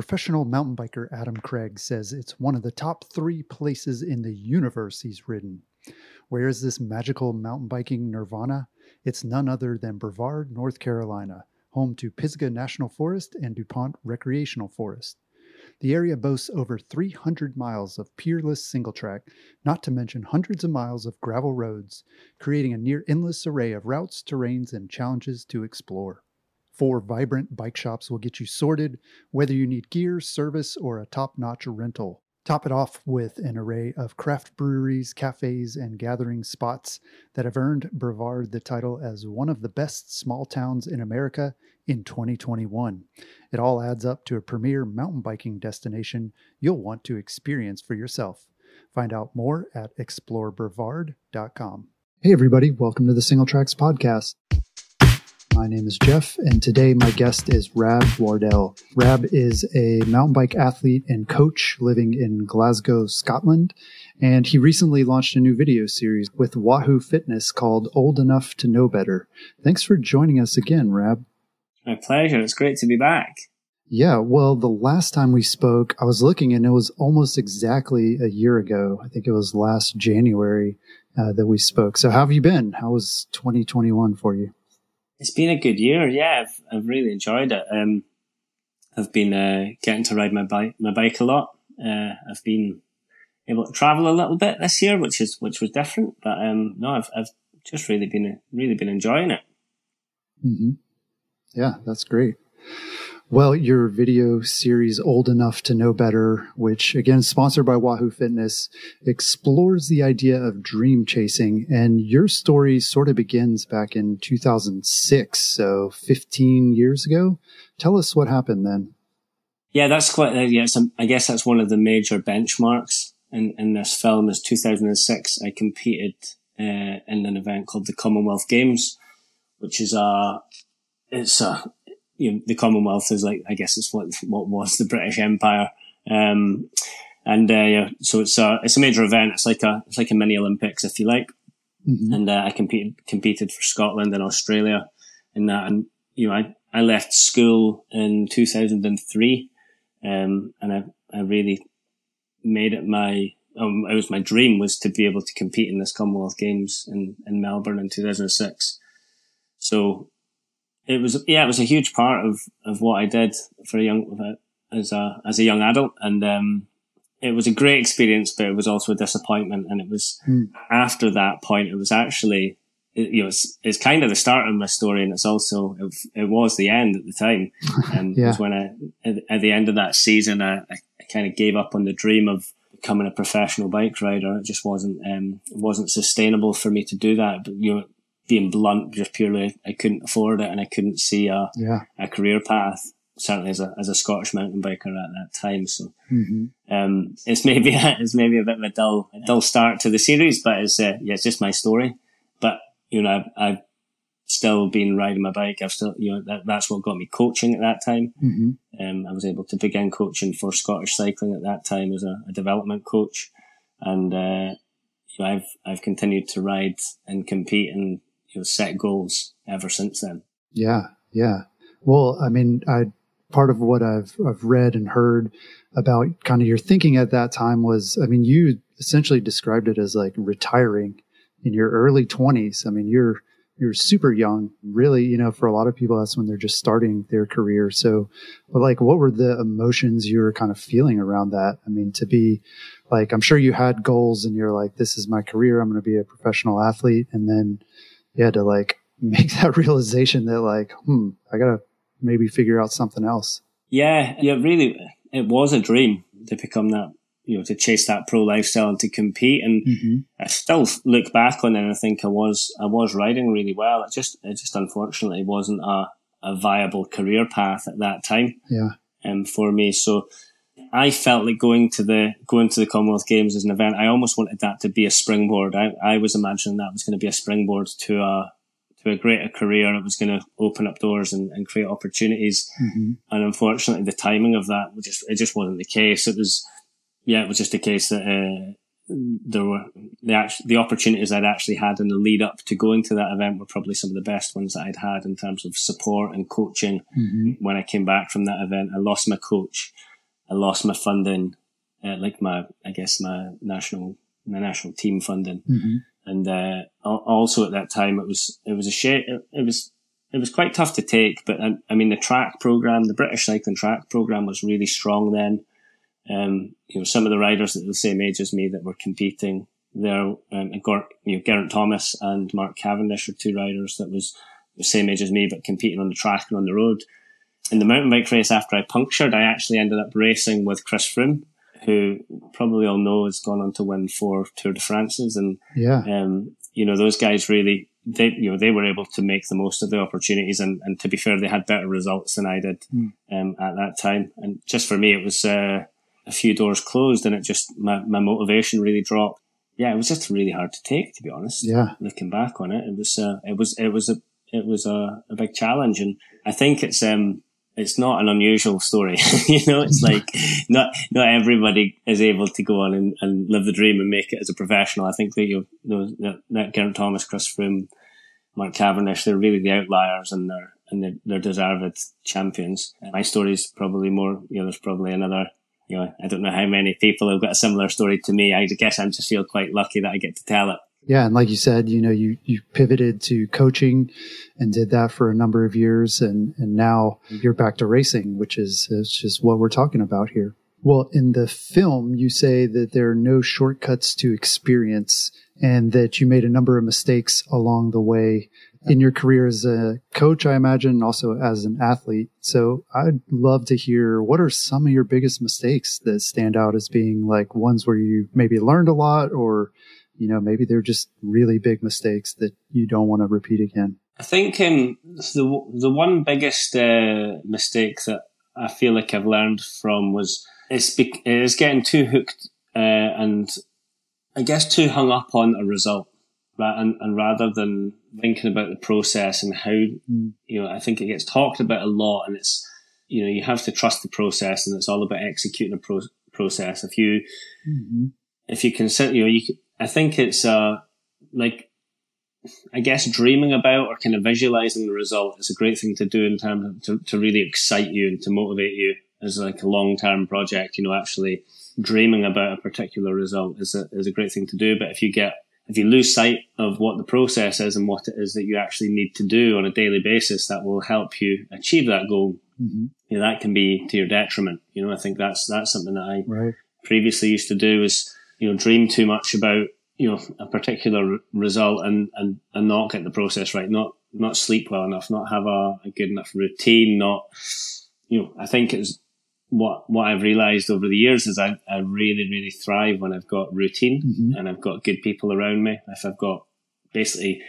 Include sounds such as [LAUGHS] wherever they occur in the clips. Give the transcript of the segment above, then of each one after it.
Professional mountain biker Adam Craig says it's one of the top three places in the universe he's ridden. Where is this magical mountain biking nirvana? It's none other than Brevard, North Carolina, home to Pisgah National Forest and DuPont Recreational Forest. The area boasts over 300 miles of peerless single track, not to mention hundreds of miles of gravel roads, creating a near endless array of routes, terrains, and challenges to explore. Four vibrant bike shops will get you sorted, whether you need gear, service, or a top notch rental. Top it off with an array of craft breweries, cafes, and gathering spots that have earned Brevard the title as one of the best small towns in America in 2021. It all adds up to a premier mountain biking destination you'll want to experience for yourself. Find out more at explorebrevard.com. Hey, everybody, welcome to the Singletracks Podcast. My name is Jeff, and today my guest is Rab Wardell. Rab is a mountain bike athlete and coach living in Glasgow, Scotland, and he recently launched a new video series with Wahoo Fitness called Old Enough to Know Better. Thanks for joining us again, Rab. My pleasure. It's great to be back. Yeah, well, the last time we spoke, I was looking and it was almost exactly a year ago. I think it was last January uh, that we spoke. So, how have you been? How was 2021 for you? It's been a good year. Yeah, I've, I've really enjoyed it. Um, I've been uh, getting to ride my bike, my bike a lot. Uh, I've been able to travel a little bit this year, which is which was different. But um, no, I've I've just really been really been enjoying it. Mm-hmm. Yeah, that's great. Well, your video series, Old Enough to Know Better, which again, sponsored by Wahoo Fitness, explores the idea of dream chasing. And your story sort of begins back in 2006, so 15 years ago. Tell us what happened then. Yeah, that's quite, uh, yeah, I guess that's one of the major benchmarks in, in this film is 2006. I competed uh, in an event called the Commonwealth Games, which is a, it's a, you know, the Commonwealth is like, I guess it's what, what was the British Empire. Um, and, uh, yeah, so it's a, it's a major event. It's like a, it's like a mini Olympics, if you like. Mm-hmm. And, uh, I competed, competed for Scotland and Australia in that. And, you know, I, I left school in 2003. Um, and I, I really made it my, um, it was my dream was to be able to compete in this Commonwealth Games in, in Melbourne in 2006. So it was yeah, it was a huge part of of what I did for a young as a as a young adult, and um, it was a great experience, but it was also a disappointment. And it was mm. after that point, it was actually you know it's it's kind of the start of my story, and it's also it, it was the end at the time. [LAUGHS] And yeah. it was when I at, at, the end of that season, I, I kind of gave up on the dream of becoming a professional bike rider. It just wasn't um, it wasn't sustainable for me to do that. But you know being blunt, just purely I couldn't afford it and I couldn't see a yeah. a career path. Certainly as a as a Scottish mountain biker at that time, so mm-hmm. um, it's maybe [LAUGHS] it's maybe a bit of a dull a dull start to the series, but it's uh, yeah, it's just my story. But you know, I've, I've still been riding my bike. I've still, you know, that, that's what got me coaching at that time. Mm-hmm. Um, I was able to begin coaching for Scottish cycling at that time as a, a development coach. And, uh, you know, I've, I've continued to ride and compete and you know, set goals ever since then. Yeah, yeah. Well, I mean, I part of what I've I've read and heard about kind of your thinking at that time was, I mean, you essentially described it as like retiring in your early twenties. I mean, you're you're super young, really. You know, for a lot of people, that's when they're just starting their career. So, but like, what were the emotions you were kind of feeling around that? I mean, to be like, I'm sure you had goals, and you're like, this is my career. I'm going to be a professional athlete, and then had to like [LAUGHS] make that realization that like, hmm, I gotta maybe figure out something else. Yeah, yeah, really, it was a dream to become that, you know, to chase that pro lifestyle and to compete. And mm-hmm. I still look back on it and I think I was, I was riding really well. It just, it just unfortunately wasn't a, a viable career path at that time. Yeah. Um, for me. So I felt like going to the going to the Commonwealth Games as an event. I almost wanted that to be a springboard. I, I was imagining that was going to be a springboard to a to a greater career. It was going to open up doors and, and create opportunities. Mm-hmm. And unfortunately, the timing of that just it just wasn't the case. It was yeah, it was just a case that uh, there were the actual, the opportunities I'd actually had in the lead up to going to that event were probably some of the best ones that I'd had in terms of support and coaching. Mm-hmm. When I came back from that event, I lost my coach I lost my funding, uh, like my, I guess my national, my national team funding. Mm-hmm. And, uh, also at that time, it was, it was a shame. It, it was, it was quite tough to take, but I, I, mean, the track program, the British cycling track program was really strong then. Um, you know, some of the riders that were the same age as me that were competing there, um, you know, Geraint Thomas and Mark Cavendish are two riders that was the same age as me, but competing on the track and on the road. In the mountain bike race after I punctured, I actually ended up racing with Chris Froome, who probably all know has gone on to win four Tour de France's. And, yeah. um, you know, those guys really, they, you know, they were able to make the most of the opportunities. And, and to be fair, they had better results than I did, mm. um, at that time. And just for me, it was, uh, a few doors closed and it just, my, my motivation really dropped. Yeah, it was just really hard to take, to be honest. Yeah. Looking back on it, it was, uh, it was, it was a, it was a, a big challenge. And I think it's, um, it's not an unusual story. [LAUGHS] you know, it's like [LAUGHS] not, not everybody is able to go on and, and live the dream and make it as a professional. I think that you know, that, that Geraint Thomas, Chris Froome, Mark Cavendish, they're really the outliers and they're, and they're, they're deserved champions. My story is probably more, you know, there's probably another you know, I don't know how many people have got a similar story to me. I guess I'm just feel quite lucky that I get to tell it. Yeah, and like you said, you know, you you pivoted to coaching and did that for a number of years, and and now you're back to racing, which is is just what we're talking about here. Well, in the film, you say that there are no shortcuts to experience, and that you made a number of mistakes along the way in your career as a coach, I imagine, and also as an athlete. So I'd love to hear what are some of your biggest mistakes that stand out as being like ones where you maybe learned a lot or, you know, maybe they're just really big mistakes that you don't want to repeat again. I think um, the the one biggest uh, mistake that I feel like I've learned from was it's, be- it's getting too hooked uh, and I guess too hung up on a result and, and rather than thinking about the process and how, mm. you know, I think it gets talked about a lot and it's, you know, you have to trust the process and it's all about executing a pro- process. If you, mm-hmm. if you consider, you know, you, I think it's, uh, like, I guess dreaming about or kind of visualizing the result is a great thing to do in terms of to, to really excite you and to motivate you as like a long term project. You know, actually dreaming about a particular result is a, is a great thing to do. But if you get if you lose sight of what the process is and what it is that you actually need to do on a daily basis that will help you achieve that goal, mm-hmm. you know, that can be to your detriment. You know, I think that's, that's something that I right. previously used to do is, you know, dream too much about, you know, a particular result and, and, and not get the process right, not, not sleep well enough, not have a, a good enough routine, not, you know, I think it's, what what I've realized over the years is I, I really really thrive when I've got routine mm-hmm. and I've got good people around me. If I've got basically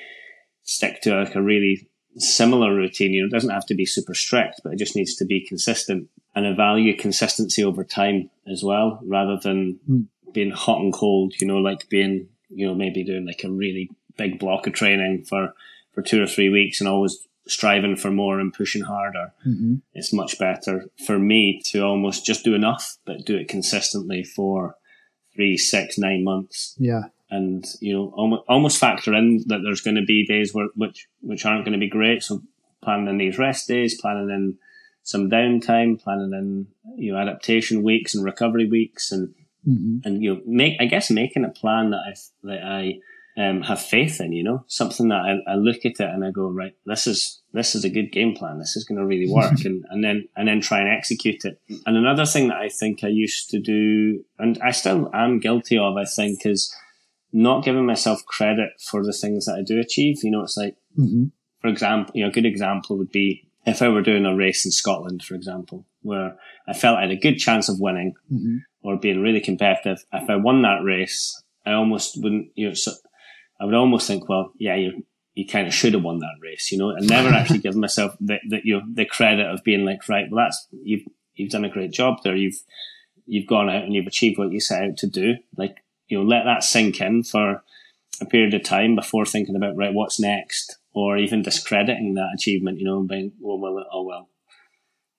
stick to like a really similar routine, you know, it doesn't have to be super strict, but it just needs to be consistent. And I value consistency over time as well, rather than mm. Being hot and cold. You know, like being you know maybe doing like a really big block of training for for two or three weeks and always striving for more and pushing harder. Mm-hmm. It's much better for me to almost just do enough, but do it consistently for three, six, nine months. Yeah. And, you know, almost, almost factor in that there's going to be days where, which, which aren't going to be great. So planning in these rest days, planning in some downtime, planning in, you know, adaptation weeks and recovery weeks and, mm-hmm. and, you know, make, I guess making a plan that I, that I, um, have faith in, you know, something that I, I, look at it and I go, right, this is, this is a good game plan. This is going to really work. [LAUGHS] and, and then, and then try and execute it. And another thing that I think I used to do, and I still am guilty of, I think, is not giving myself credit for the things that I do achieve. You know, it's like, mm-hmm. for example, you know, a good example would be if I were doing a race in Scotland, for example, where I felt I had a good chance of winning mm-hmm. Or being really competitive. If I won that race, I almost wouldn't, you know, so, I would almost think, well, yeah, you you kind of should have won that race, you know, and never [LAUGHS] actually give myself the, the you know the credit of being like, right, well, that's you've you've done a great job there. You've you've gone out and you've achieved what you set out to do. Like, you know, let that sink in for a period of time before thinking about right, what's next, or even discrediting that achievement. You know, and being, well, well, oh well,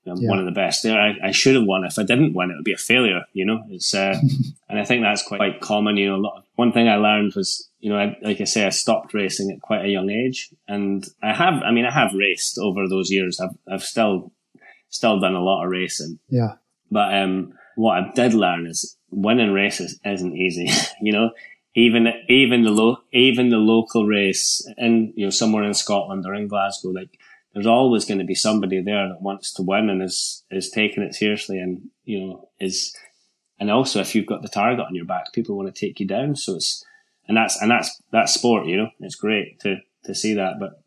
I'm yeah. one of the best there. I, I, should have won. If I didn't win, it would be a failure. You know, it's uh, [LAUGHS] and I think that's quite, quite common. You know, a lot of, one thing I learned was, you know, I, like I say, I stopped racing at quite a young age, and I have. I mean, I have raced over those years. I've I've still still done a lot of racing. Yeah. But um, what I did learn is winning races isn't easy. [LAUGHS] you know, even even the lo- even the local race in you know somewhere in Scotland or in Glasgow, like there's always going to be somebody there that wants to win and is is taking it seriously and you know is and also if you've got the target on your back, people want to take you down. So it's and that's and that's that's sport. You know, it's great to to see that. But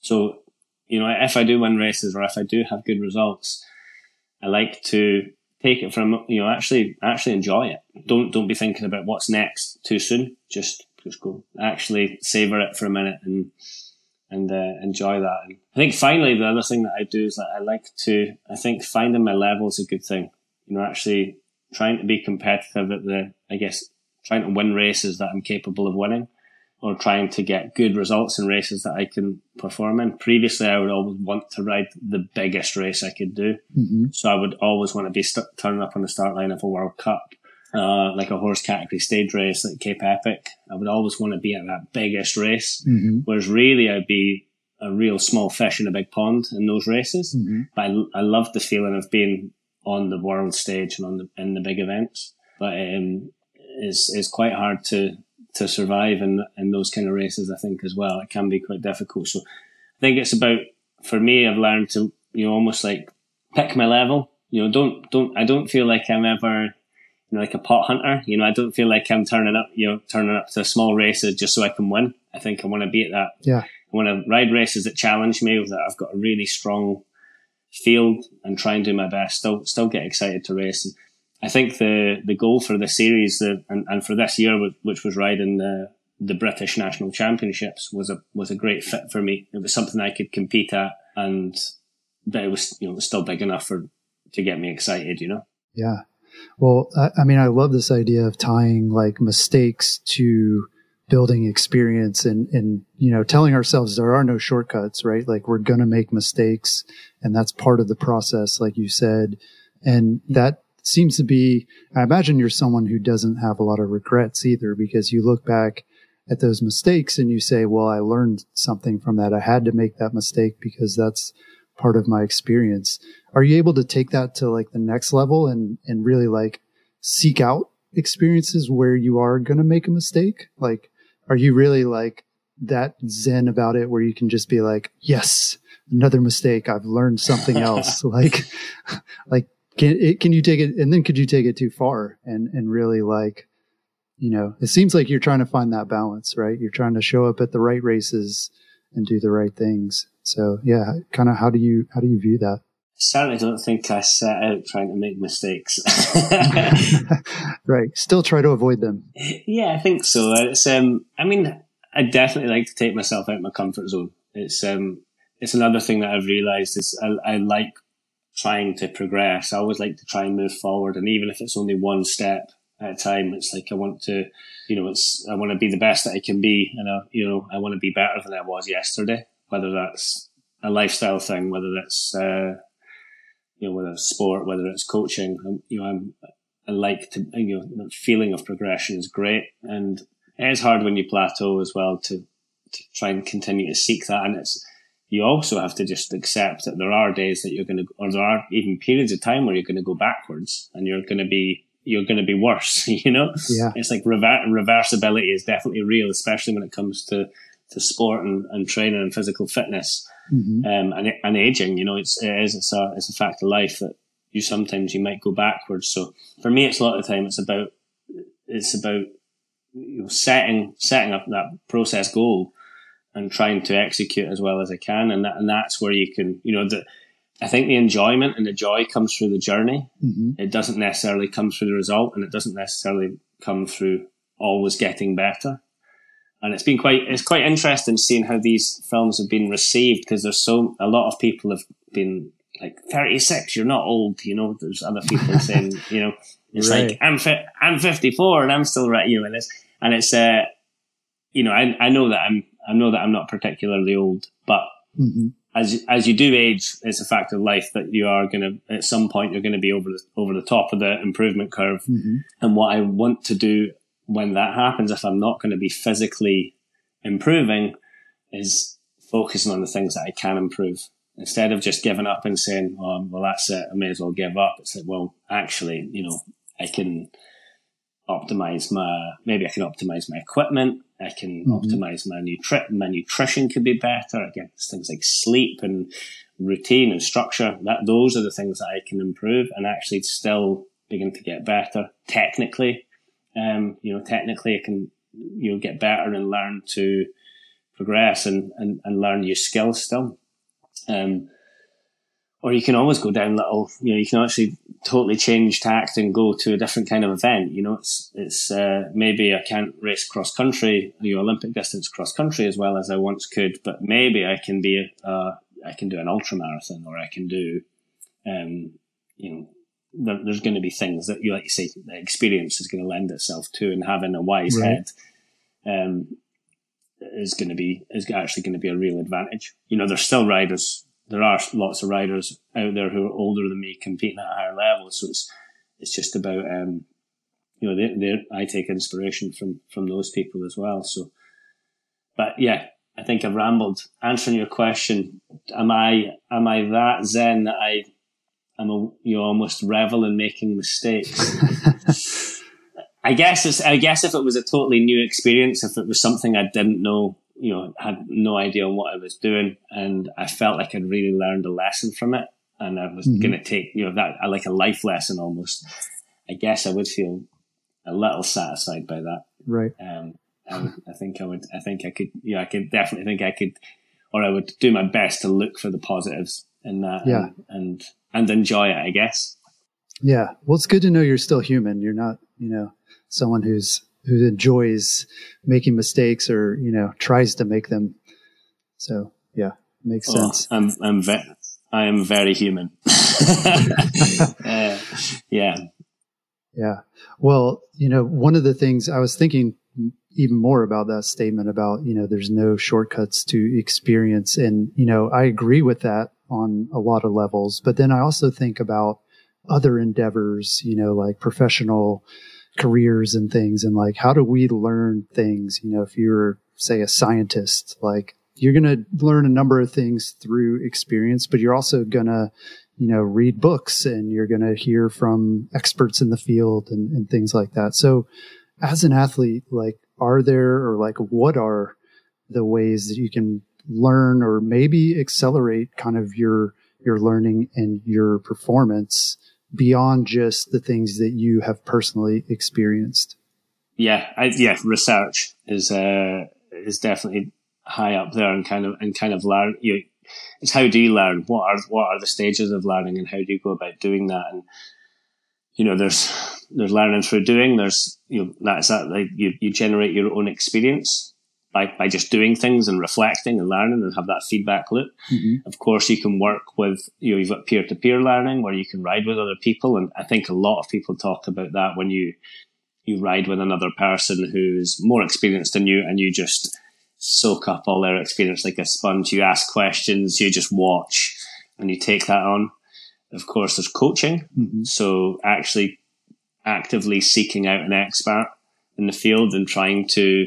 so you know, if I do win races or if I do have good results, I like to take it from you know actually actually enjoy it. Don't don't be thinking about what's next too soon. Just just go actually savor it for a minute and and uh, enjoy that. And I think finally the other thing that I do is that I like to I think finding my level is a good thing. You know, actually trying to be competitive at the I guess trying to win races that I'm capable of winning or trying to get good results in races that I can perform in. Previously, I would always want to ride the biggest race I could do. Mm-hmm. So I would always want to be st- turning up on the start line of a World Cup, uh, like a horse category stage race like Cape Epic. I would always want to be at that biggest race. Mm-hmm. Whereas really I'd be a real small fish in a big pond in those races. Mm-hmm. But I, I love the feeling of being on the world stage and on the, in the big events. But, um, it's, it's quite hard to, to survive in in those kind of races. I think as well, it can be quite difficult. So I think it's about for me. I've learned to you know almost like pick my level. You know, don't don't I don't feel like I'm ever you know like a pot hunter. You know, I don't feel like I'm turning up you know turning up to small races just so I can win. I think I want to be at that. Yeah. I want to ride races that challenge me. That I've got a really strong field and try and do my best. Still, still get excited to race. And I think the the goal for the series the, and, and for this year, which was riding the the British National Championships, was a was a great fit for me. It was something I could compete at, and but it was you know still big enough for to get me excited. You know. Yeah. Well, I, I mean, I love this idea of tying like mistakes to building experience and, and, you know, telling ourselves there are no shortcuts, right? Like we're going to make mistakes and that's part of the process, like you said. And that seems to be, I imagine you're someone who doesn't have a lot of regrets either because you look back at those mistakes and you say, well, I learned something from that. I had to make that mistake because that's part of my experience. Are you able to take that to like the next level and, and really like seek out experiences where you are going to make a mistake? Like, are you really like that zen about it where you can just be like, yes, another mistake. I've learned something [LAUGHS] else. like, like can it, can you take it and then could you take it too far and and really like you know it seems like you're trying to find that balance right you're trying to show up at the right races and do the right things. So yeah kind of how do you how do you view that? Certainly don't think i set out trying to make mistakes. [LAUGHS] Right still try to avoid them. Yeah i think so. It's um i mean i definitely like to take myself out of my comfort zone. It's um it's another thing that i've realized is i, I like trying to progress. I always like to try and move forward. And even if it's only one step at a time, it's like I want to, you know, it's, I want to be the best that I can be. And, I, you know, I want to be better than I was yesterday, whether that's a lifestyle thing, whether that's, uh, you know, whether it's sport, whether it's coaching, I'm, you know, I'm, I like to, you know, the feeling of progression is great. And it is hard when you plateau as well to, to try and continue to seek that. And it's, you also have to just accept that there are days that you're going to, or there are even periods of time where you're going to go backwards and you're going to be, you're going to be worse, [LAUGHS] you know? Yeah. It's like rever- reversibility is definitely real, especially when it comes to, to sport and, and training and physical fitness, mm-hmm. um, and, and aging, you know, it's, it is, it's a, it's a fact of life that you sometimes you might go backwards. So for me, it's a lot of the time, it's about, it's about, you know, setting, setting up that process goal and trying to execute as well as I can. And that, and that's where you can, you know, the, I think the enjoyment and the joy comes through the journey. Mm-hmm. It doesn't necessarily come through the result and it doesn't necessarily come through always getting better. And it's been quite, it's quite interesting seeing how these films have been received because there's so, a lot of people have been like 36, you're not old, you know, there's other people [LAUGHS] saying, you know, it's right. like, I'm, fi- I'm 54 and I'm still right, you know, and it's, and it's, uh, you know, I, I know that I'm, I know that I'm not particularly old, but mm-hmm. As as you do age, it's a fact of life that you are going to at some point you're going to be over the over the top of the improvement curve. Mm-hmm. And what I want to do when that happens, if I'm not going to be physically improving, is focusing on the things that I can improve instead of just giving up and saying, oh, well, that's it. I may as well give up. It's like, well, actually, you know, I can optimize my, maybe I can optimize my equipment. I can mm-hmm. optimize my nutri- my nutrition could be better. Again, things like sleep and routine and structure. That those are the things that I can improve and actually still begin to get better technically. Um, you know, technically I can, you know, get better and learn to progress and, and, and learn new skills still. Um, or you can always go down little, you know, you can actually totally change tact and go to a different kind of event. You know, it's, it's, uh, maybe I can't race cross country, you know, Olympic distance cross country as well as I once could, but maybe I can be, uh, I can do an ultra marathon or I can do, um, you know, there, there's going to be things that you, like you say, the experience is going to lend itself to and having a wise right. head, um, is going to be, is actually going to be a real advantage. You know, there's still riders there are lots of riders out there who are older than me competing at a higher level. So it's it's just about um, you know they they I take inspiration from from those people as well. So, but yeah, I think I've rambled. Answering your question, am I am I that zen that I am a you know almost revel in making mistakes? [LAUGHS] I guess it's, I guess if it was a totally new experience, if it was something I didn't know you know, had no idea what I was doing, and I felt like I'd really learned a lesson from it, and I was mm-hmm. going to take, you know, that I like a life lesson almost. I guess I would feel a little satisfied by that, right? Um, and I think I would, I think I could, yeah, I could definitely think I could, or I would do my best to look for the positives in that, yeah, and and, and enjoy it, I guess. Yeah, well, it's good to know you're still human. You're not, you know, someone who's who enjoys making mistakes or you know tries to make them. So yeah, makes oh, sense. I'm I'm ve- I am very human. [LAUGHS] uh, yeah. Yeah. Well, you know, one of the things I was thinking even more about that statement about, you know, there's no shortcuts to experience. And, you know, I agree with that on a lot of levels. But then I also think about other endeavors, you know, like professional careers and things and like how do we learn things? You know if you're say a scientist like you're going to learn a number of things through experience but you're also going to you know read books and you're going to hear from experts in the field and, and things like that. So as an athlete like are there or like what are the ways that you can learn or maybe accelerate kind of your your learning and your performance beyond just the things that you have personally experienced? Yeah, I, yeah, research is uh, is definitely high up there and kind of and kind of learn. You, it's how do you learn? What are what are the stages of learning and how do you go about doing that? And you know, there's there's learning through doing. There's you know that's that like you you generate your own experience by, by just doing things and reflecting and learning and have that feedback loop. Mm-hmm. Of course, you can work with, you know, you've got peer to peer learning where you can ride with other people. And I think a lot of people talk about that when you, you ride with another person who's more experienced than you and you just soak up all their experience like a sponge. You ask questions, you just watch and you take that on. Of course, there's coaching. Mm-hmm. So actually actively seeking out an expert in the field and trying to,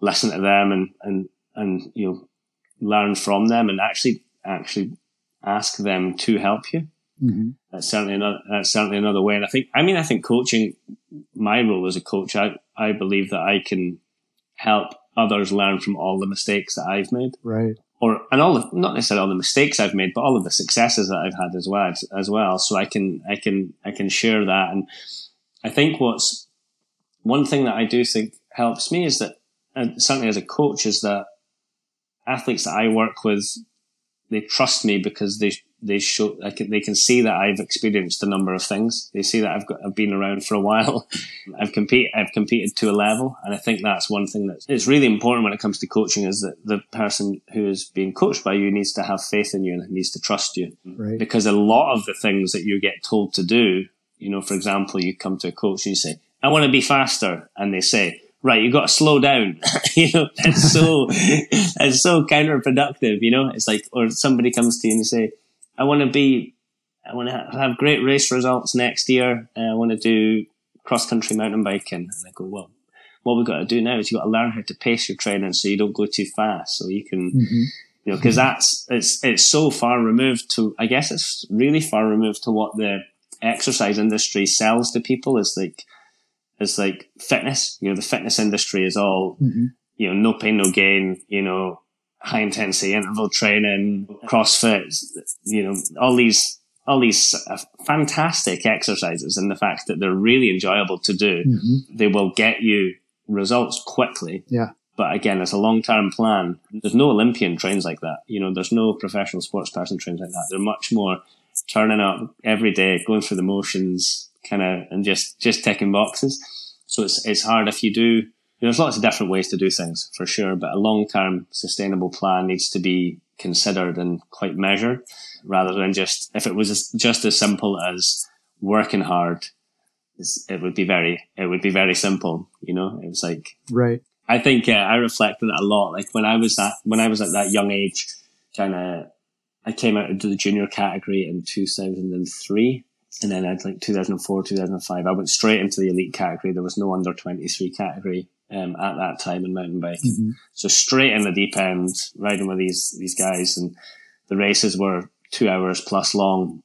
listen to them and, and, and, you know, learn from them and actually, actually ask them to help you. Mm-hmm. That's certainly another, that's certainly another way. And I think, I mean, I think coaching, my role as a coach, I, I believe that I can help others learn from all the mistakes that I've made. Right. Or, and all the, not necessarily all the mistakes I've made, but all of the successes that I've had as well, as well. So I can, I can, I can share that. And I think what's one thing that I do think helps me is that and certainly as a coach, is that athletes that I work with, they trust me because they they show I can, they can see that I've experienced a number of things. They see that I've got I've been around for a while. [LAUGHS] I've compete I've competed to a level, and I think that's one thing that it's really important when it comes to coaching is that the person who is being coached by you needs to have faith in you and needs to trust you. Right. Because a lot of the things that you get told to do, you know, for example, you come to a coach and you say, "I want to be faster," and they say, right, you've got to slow down. [LAUGHS] you know, it's so, [LAUGHS] it's so counterproductive, you know, it's like, or somebody comes to you and you say, I want to be, I want to have great race results next year. I want to do cross country mountain biking. And I go, well, what we've got to do now is you've got to learn how to pace your training so you don't go too fast. So you can, mm-hmm. You know, because that's it's it's so far removed to. I guess it's really far removed to what the exercise industry sells to people. Is like is like fitness. You know, the fitness industry is all hmm you know no pain no gain. You know, high intensity interval training, CrossFit. You know, all these all these uh, fantastic exercises, and the fact that they're really enjoyable to do. hmm They will get you results quickly. Yeah. But again, it's a long term plan. There's no Olympian trains like that. You know, there's no professional sports person trains like that. They're much more turning up every day, going through the motions, kind of, and just, just ticking boxes. So it's, it's hard if you do, there's lots of different ways to do things for sure, but a long term sustainable plan needs to be considered and quite measured rather than just, if it was just as simple as working hard, it would be very, it would be very simple. You know, it was like, Right. I think uh, I reflect on it a lot. Like when I was that when I was at that young age, kind of, I came out into the junior category in two thousand and then I'd like two thousand and four, two thousand and five. I went straight into the elite category. There was no under twenty three category um, at that time in mountain biking. Mhm. So straight in the deep end, riding with these these guys, and the races were two hours plus long.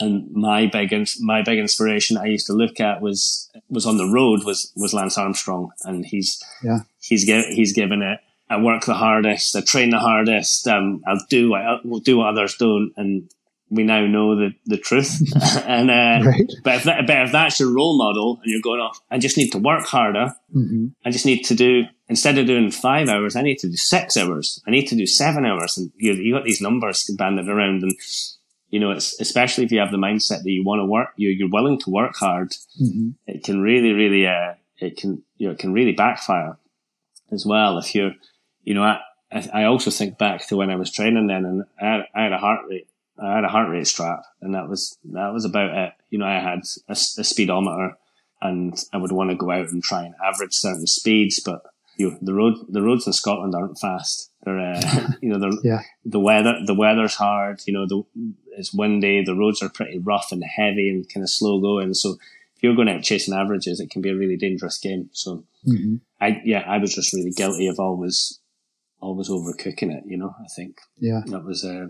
And my big my big inspiration I used to look at was was on the road was was Lance Armstrong, and he's Yeah. he's gi- he's given it. I work the hardest. I train the hardest. Um, I'll do what I will do what others don't, and we now know the the truth. [LAUGHS] and uh, Right. but if that, but if that's your role model, and you're going off, I just need to work harder. hmm I just need to do instead of doing five hours, I need to do six hours. I need to do seven hours, and you you got these numbers banded around, and you know it's especially if you have the mindset that you want to work, you you're willing to work hard. hmm It can really, really, uh, it can you know it can really backfire as well if you're, you know, I I I also think back to when I was training then, and I I had a heart rate. I had a heart rate strap, and that was that was about it. You know, I had a speedometer, and I would want to go out and try and average certain speeds, but you know, the road the roads in Scotland aren't fast. They're uh, [LAUGHS] you know they're Yeah. the weather the weather's hard. You know, the it's windy. The roads are pretty rough and heavy and kind of slow going. So if you're going out chasing averages, it can be a really dangerous game. So hmm I yeah, I was just really guilty of always always overcooking it. You know, I think Yeah. that was uh,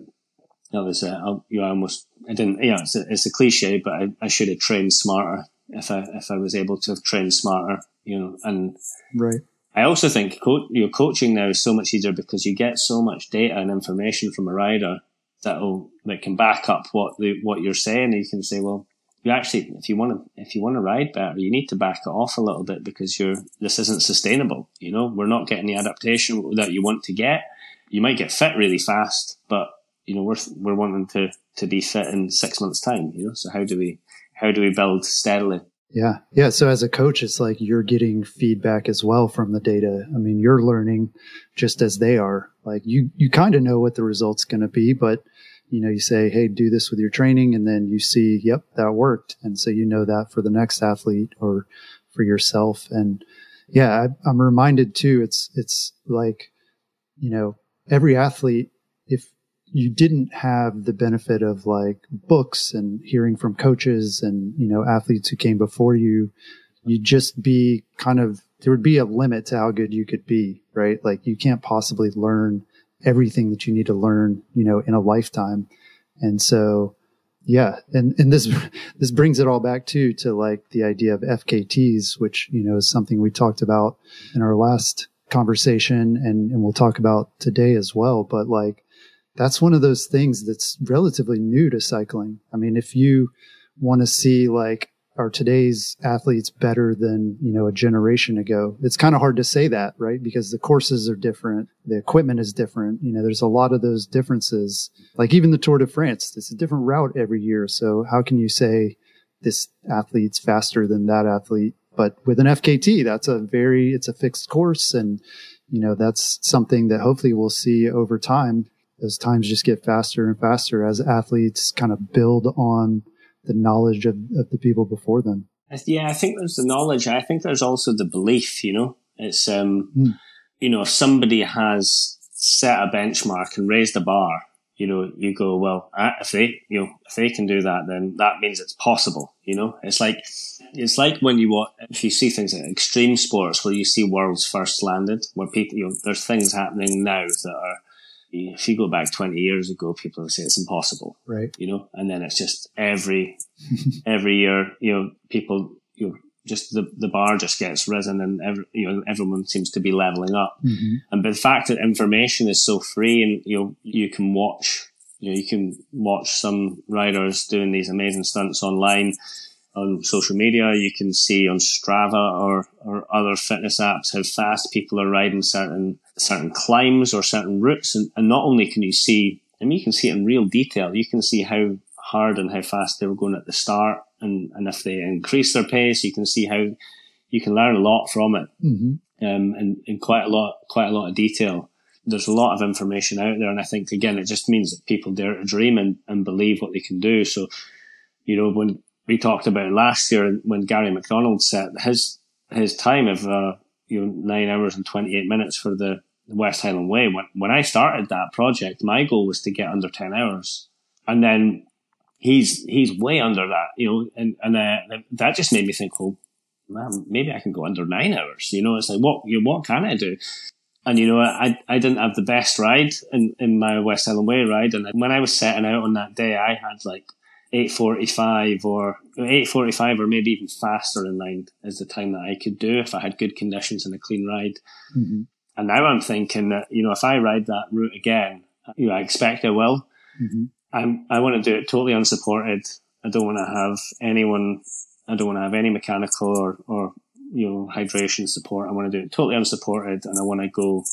that was uh, I- you know, I almost I didn't yeah it's a, it's a cliche, but I, I should have trained smarter if I if I was able to have trained smarter. You know, and Right. I also think co- your coaching now is so much easier because you get so much data and information from a rider that'll that can back up what the what you're saying. And you can say, well, you actually, if you want to, if you want to ride better, you need to back it off a little bit because you're this isn't sustainable. You know, we're not getting the adaptation that you want to get. You might get fit really fast, but you know, we're we're wanting to to be fit in six months' time. You know, so how do we how do we build steadily? Yeah. Yeah. So as a coach, it's like you're getting feedback as well from the data. I mean, you're learning just as they are. Like you, you kind of know what the result's going to be, but you know, you say, Hey, do this with your training. And then you see, yep, that worked. And so you know that for the next athlete or for yourself. And yeah, I, I'm reminded too. It's, it's like, you know, every athlete, if you didn't have the benefit of like books and hearing from coaches and you know athletes who came before you. You'd just be kind of there would be a limit to how good you could be right? Like you can't possibly learn everything that you need to learn you know in a lifetime. And so yeah and and this [LAUGHS] this brings it all back to to like the idea of FKT's which you know is something we talked about in our last conversation and and we'll talk about today as well. But like that's one of those things that's relatively new to cycling. I mean, if you want to see like, are today's athletes better than, you know, a generation ago? It's kind of hard to say that, right? Because the courses are different. The equipment is different. You know, there's a lot of those differences. Like even the Tour de France, it's a different route every year. So how can you say this athlete's faster than that athlete? But with an FKT, that's a very, it's a fixed course. And, you know, that's something that hopefully we'll see over time as times just get faster and faster as athletes kind of build on the knowledge of, of the people before them. Yeah, I think there's the knowledge. I think there's also the belief. You know, it's um, Mm. you know, if somebody has set a benchmark and raised a bar, you know, you go, well, if they, you know, if they can do that, then that means it's possible. You know, it's like it's like when you watch, if you see things like extreme sports where you see worlds first landed, where people, you know, there's things happening now that are if you go back 20 years ago, people would say it's impossible. Right. You know, and then it's just every, [LAUGHS] every year, you know, people, you know, just the, the bar just gets risen and every, you know, everyone seems to be leveling up. Mm-hmm. And but the fact that information is so free and, you know, you can watch, you know, you can watch some riders doing these amazing stunts online on social media. You can see on Strava or, or other fitness apps how fast people are riding certain certain climbs or certain routes. And, and not only can you see, I mean, you can see it in real detail. You can see how hard and how fast they were going at the start. And, and if they increase their pace, you can see how you can learn a lot from it. Mm-hmm. Um, and in quite a lot, quite a lot of detail. There's a lot of information out there. And I think, again, it just means that people dare to dream and, and believe what they can do. So, you know, when we talked about last year when Gary McDonald set his, his time of, uh, you know, nine hours and 28 minutes for the, West Highland Way. When, when I started that project, my goal was to get under 10 hours. And then he's, he's way under that, you know, and, and, uh, that just made me think, well, man, maybe I can go under nine hours. You know, it's like, what, you know, what can I do? And, you know, I, I didn't have the best ride in, in my West Highland Way ride. And when I was setting out on that day, I had like 845 or 845 or maybe even faster in mind is the time that I could do if I had good conditions and a clean ride. Mm-hmm. And now I'm thinking that, you know, if I ride that route again, you know, I expect I will. Mm-hmm. I'm, I want to do it totally unsupported. I don't want to have anyone, I don't want to have any mechanical or, or, you know, hydration support. I want to do it totally unsupported and I want to go,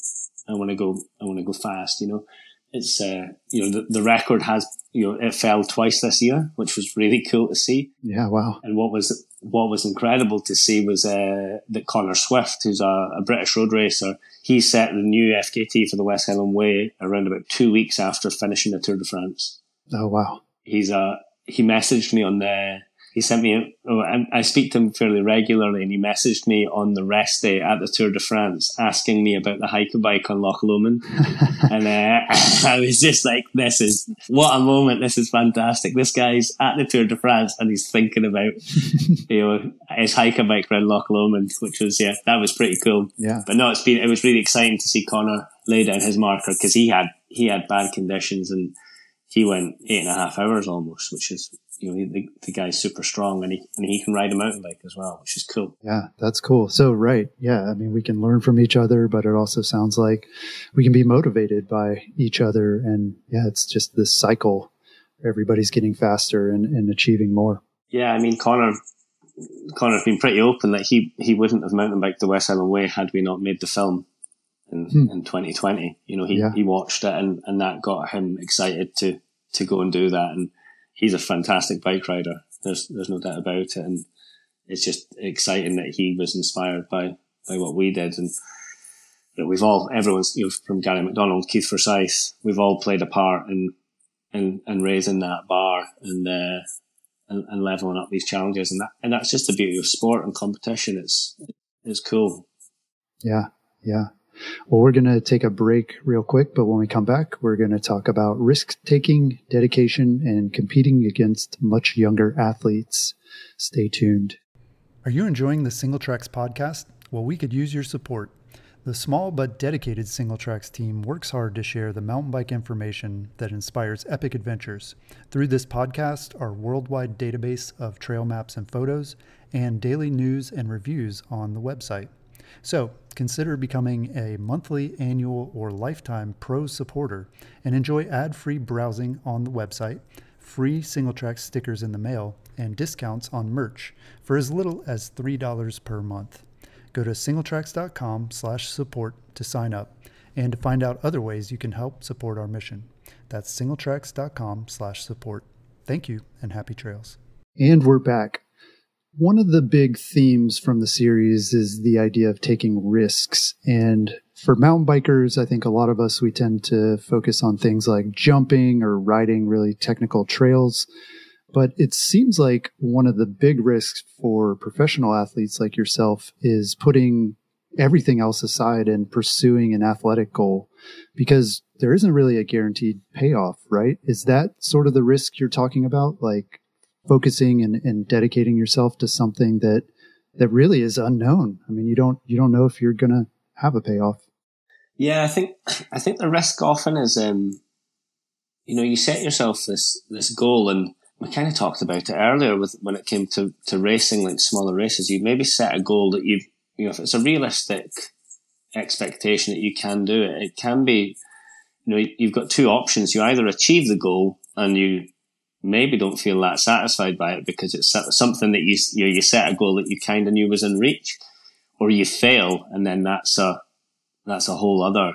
I want to go, I want to go fast, you know. It's, uh, you know, the, the record has, you know, it fell twice this year, which was really cool to see. Yeah. Wow. And what was, what was incredible to see was, uh, that Connor Swift, who's a, a British road racer, he set the new FKT for the West Highland Way around about two weeks after finishing the Tour de France. Oh, wow. He's uh he messaged me on the he sent me oh, I speak to him fairly regularly and he messaged me on the rest day at the Tour de France asking me about the hike-a-bike on Loch Lomond. [LAUGHS] and uh, [LAUGHS] I was just like, this is what a moment. This is fantastic. This guy's at the Tour de France and he's thinking about, [LAUGHS] you know, his hike-a-bike around Loch Lomond, which was, yeah, that was pretty cool. Yeah. But no, it's been, it was really exciting to see Connor lay down his marker because he had, he had bad conditions and he went eight and a half hours almost, which is, you know, the, the guy's super strong and he, and he can ride a mountain bike as well, which is cool. Yeah, that's cool. So, right. Yeah. I mean, we can learn from each other, but it also sounds like we can be motivated by each other. And yeah, it's just this cycle. Everybody's getting faster and, and achieving more. Yeah. I mean, Connor, Connor's been pretty open that he, he wouldn't have mountain biked the West Highland Way had we not made the film in, hmm. in 2020. You know, he, yeah. he watched it and, and that got him excited to, to go and do that. And he's a fantastic bike rider. There's, there's no doubt about it. And it's just exciting that he was inspired by, by what we did. And, you know, we've all, everyone's, you know, from Gary McDonald, Keith Forsyth, we've all played a part in, in, in raising that bar and, uh, and, and leveling up these challenges. And that, and that's just the beauty of sport and competition. It's, it's cool. Yeah. Yeah. Well, we're going to take a break real quick, but when we come back, we're going to talk about risk taking, dedication, and competing against much younger athletes. Stay tuned. Are you enjoying the Singletracks podcast? Well, we could use your support. The small but dedicated Singletracks team works hard to share the mountain bike information that inspires epic adventures through this podcast, our worldwide database of trail maps and photos, and daily news and reviews on the website. So consider becoming a monthly, annual, or lifetime pro supporter and enjoy ad free browsing on the website, free Singletrack stickers in the mail, and discounts on merch for as little as $3 per month. Go to singletracks.com slash support to sign up and to find out other ways you can help support our mission. That's singletracks.com slash support. Thank you and happy trails. And we're back. One of the big themes from the series is the idea of taking risks. And for mountain bikers, I think a lot of us, we tend to focus on things like jumping or riding really technical trails. But it seems like one of the big risks for professional athletes like yourself is putting everything else aside and pursuing an athletic goal because there isn't really a guaranteed payoff, right? Is that sort of the risk you're talking about? Like focusing and, and dedicating yourself to something that that really is unknown. I mean, you don't you don't know if you're going to have a payoff. Yeah, I think I think the risk often is, um, you know, you set yourself this this goal, and we kind of talked about it earlier with when it came to to racing, like smaller races. You maybe set a goal that you you know if it's a realistic expectation that you can do it, it can be. You know, you've got two options. You either achieve the goal and you maybe don't feel that satisfied by it because it's something that you you, you set a goal that you kind of knew was in reach, or you fail and then that's a that's a whole other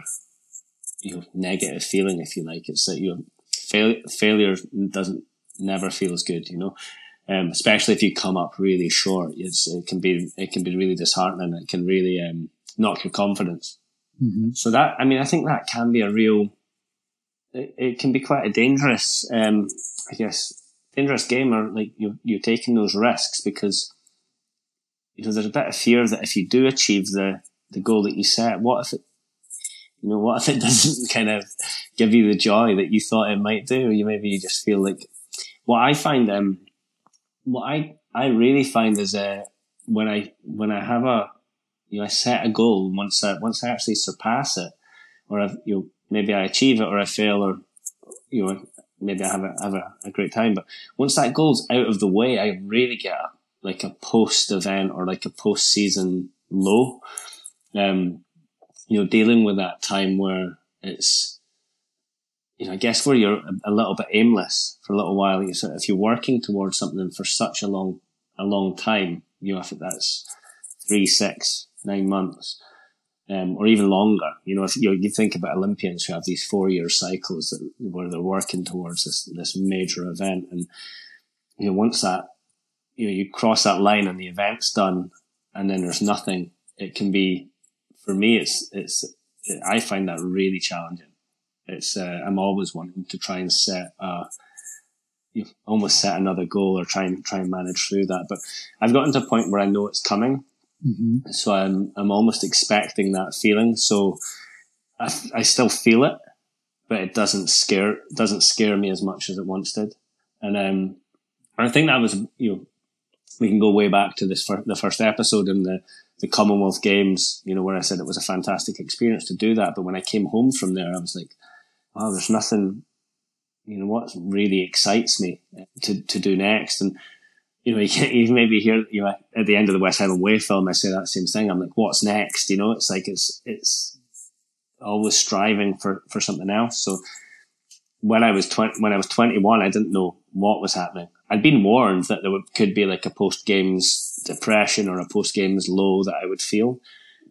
you know negative feeling if you like. It's that you know, fail, failure doesn't never feels good, you know. Um, especially if you come up really short, it's, it can be it can be really disheartening. It can really um, knock your confidence. Mm-hmm. So that I mean, I think that can be a real. It, it can be quite a dangerous, um, I guess, dangerous game, or like you you're taking those risks because you know there's a bit of fear that if you do achieve the the goal that you set, what if it, you know, what [LAUGHS] if it doesn't kind of give you the joy that you thought it might do? You maybe you just feel like what I find, um, what I, I really find is, uh, when I, when I have a, you know, I set a goal once I, once I actually surpass it, or I've, you know, maybe I achieve it or I fail or, you know, maybe I have a, have a, a great time. But once that goal's out of the way, I really get a, like a post event or like a post season low um, you know, dealing with that time where it's, you know, I guess where you're a, little bit aimless for a little while. You sort if you're working towards something for such a long, a long time, you know, if that's three, six, nine months, um, or even longer. You know, if you, you think about Olympians who have these four year cycles that, where they're working towards this, this major event. And, you know, once that, you know, you cross that line and the event's done and then there's nothing, it can be for me, it's it's I find that really challenging. It's uh, I'm always wanting to try and set uh, you almost set another goal or try and try and manage through that. But I've gotten to a point where I know it's coming, mm-hmm. so I'm I'm almost expecting that feeling. So I, I still feel it, but it doesn't scare doesn't scare me as much as it once did. And um, I think that was you know we can go way back to this fir- the first episode in the the Commonwealth Games, you know, where I said it was a fantastic experience to do that. But when I came home from there, I was like, oh, there's nothing, you know, what really excites me to, to do next. And, you know, [LAUGHS] you, you maybe hear, you know, at the end of the West Highland Way film, I say that same thing. I'm like, what's next? You know, it's like, it's, it's always striving for, for something else. So when I was 20, when I was 21, I didn't know what was happening. I'd been warned that there would, could be like a post games depression or a post games low that I would feel,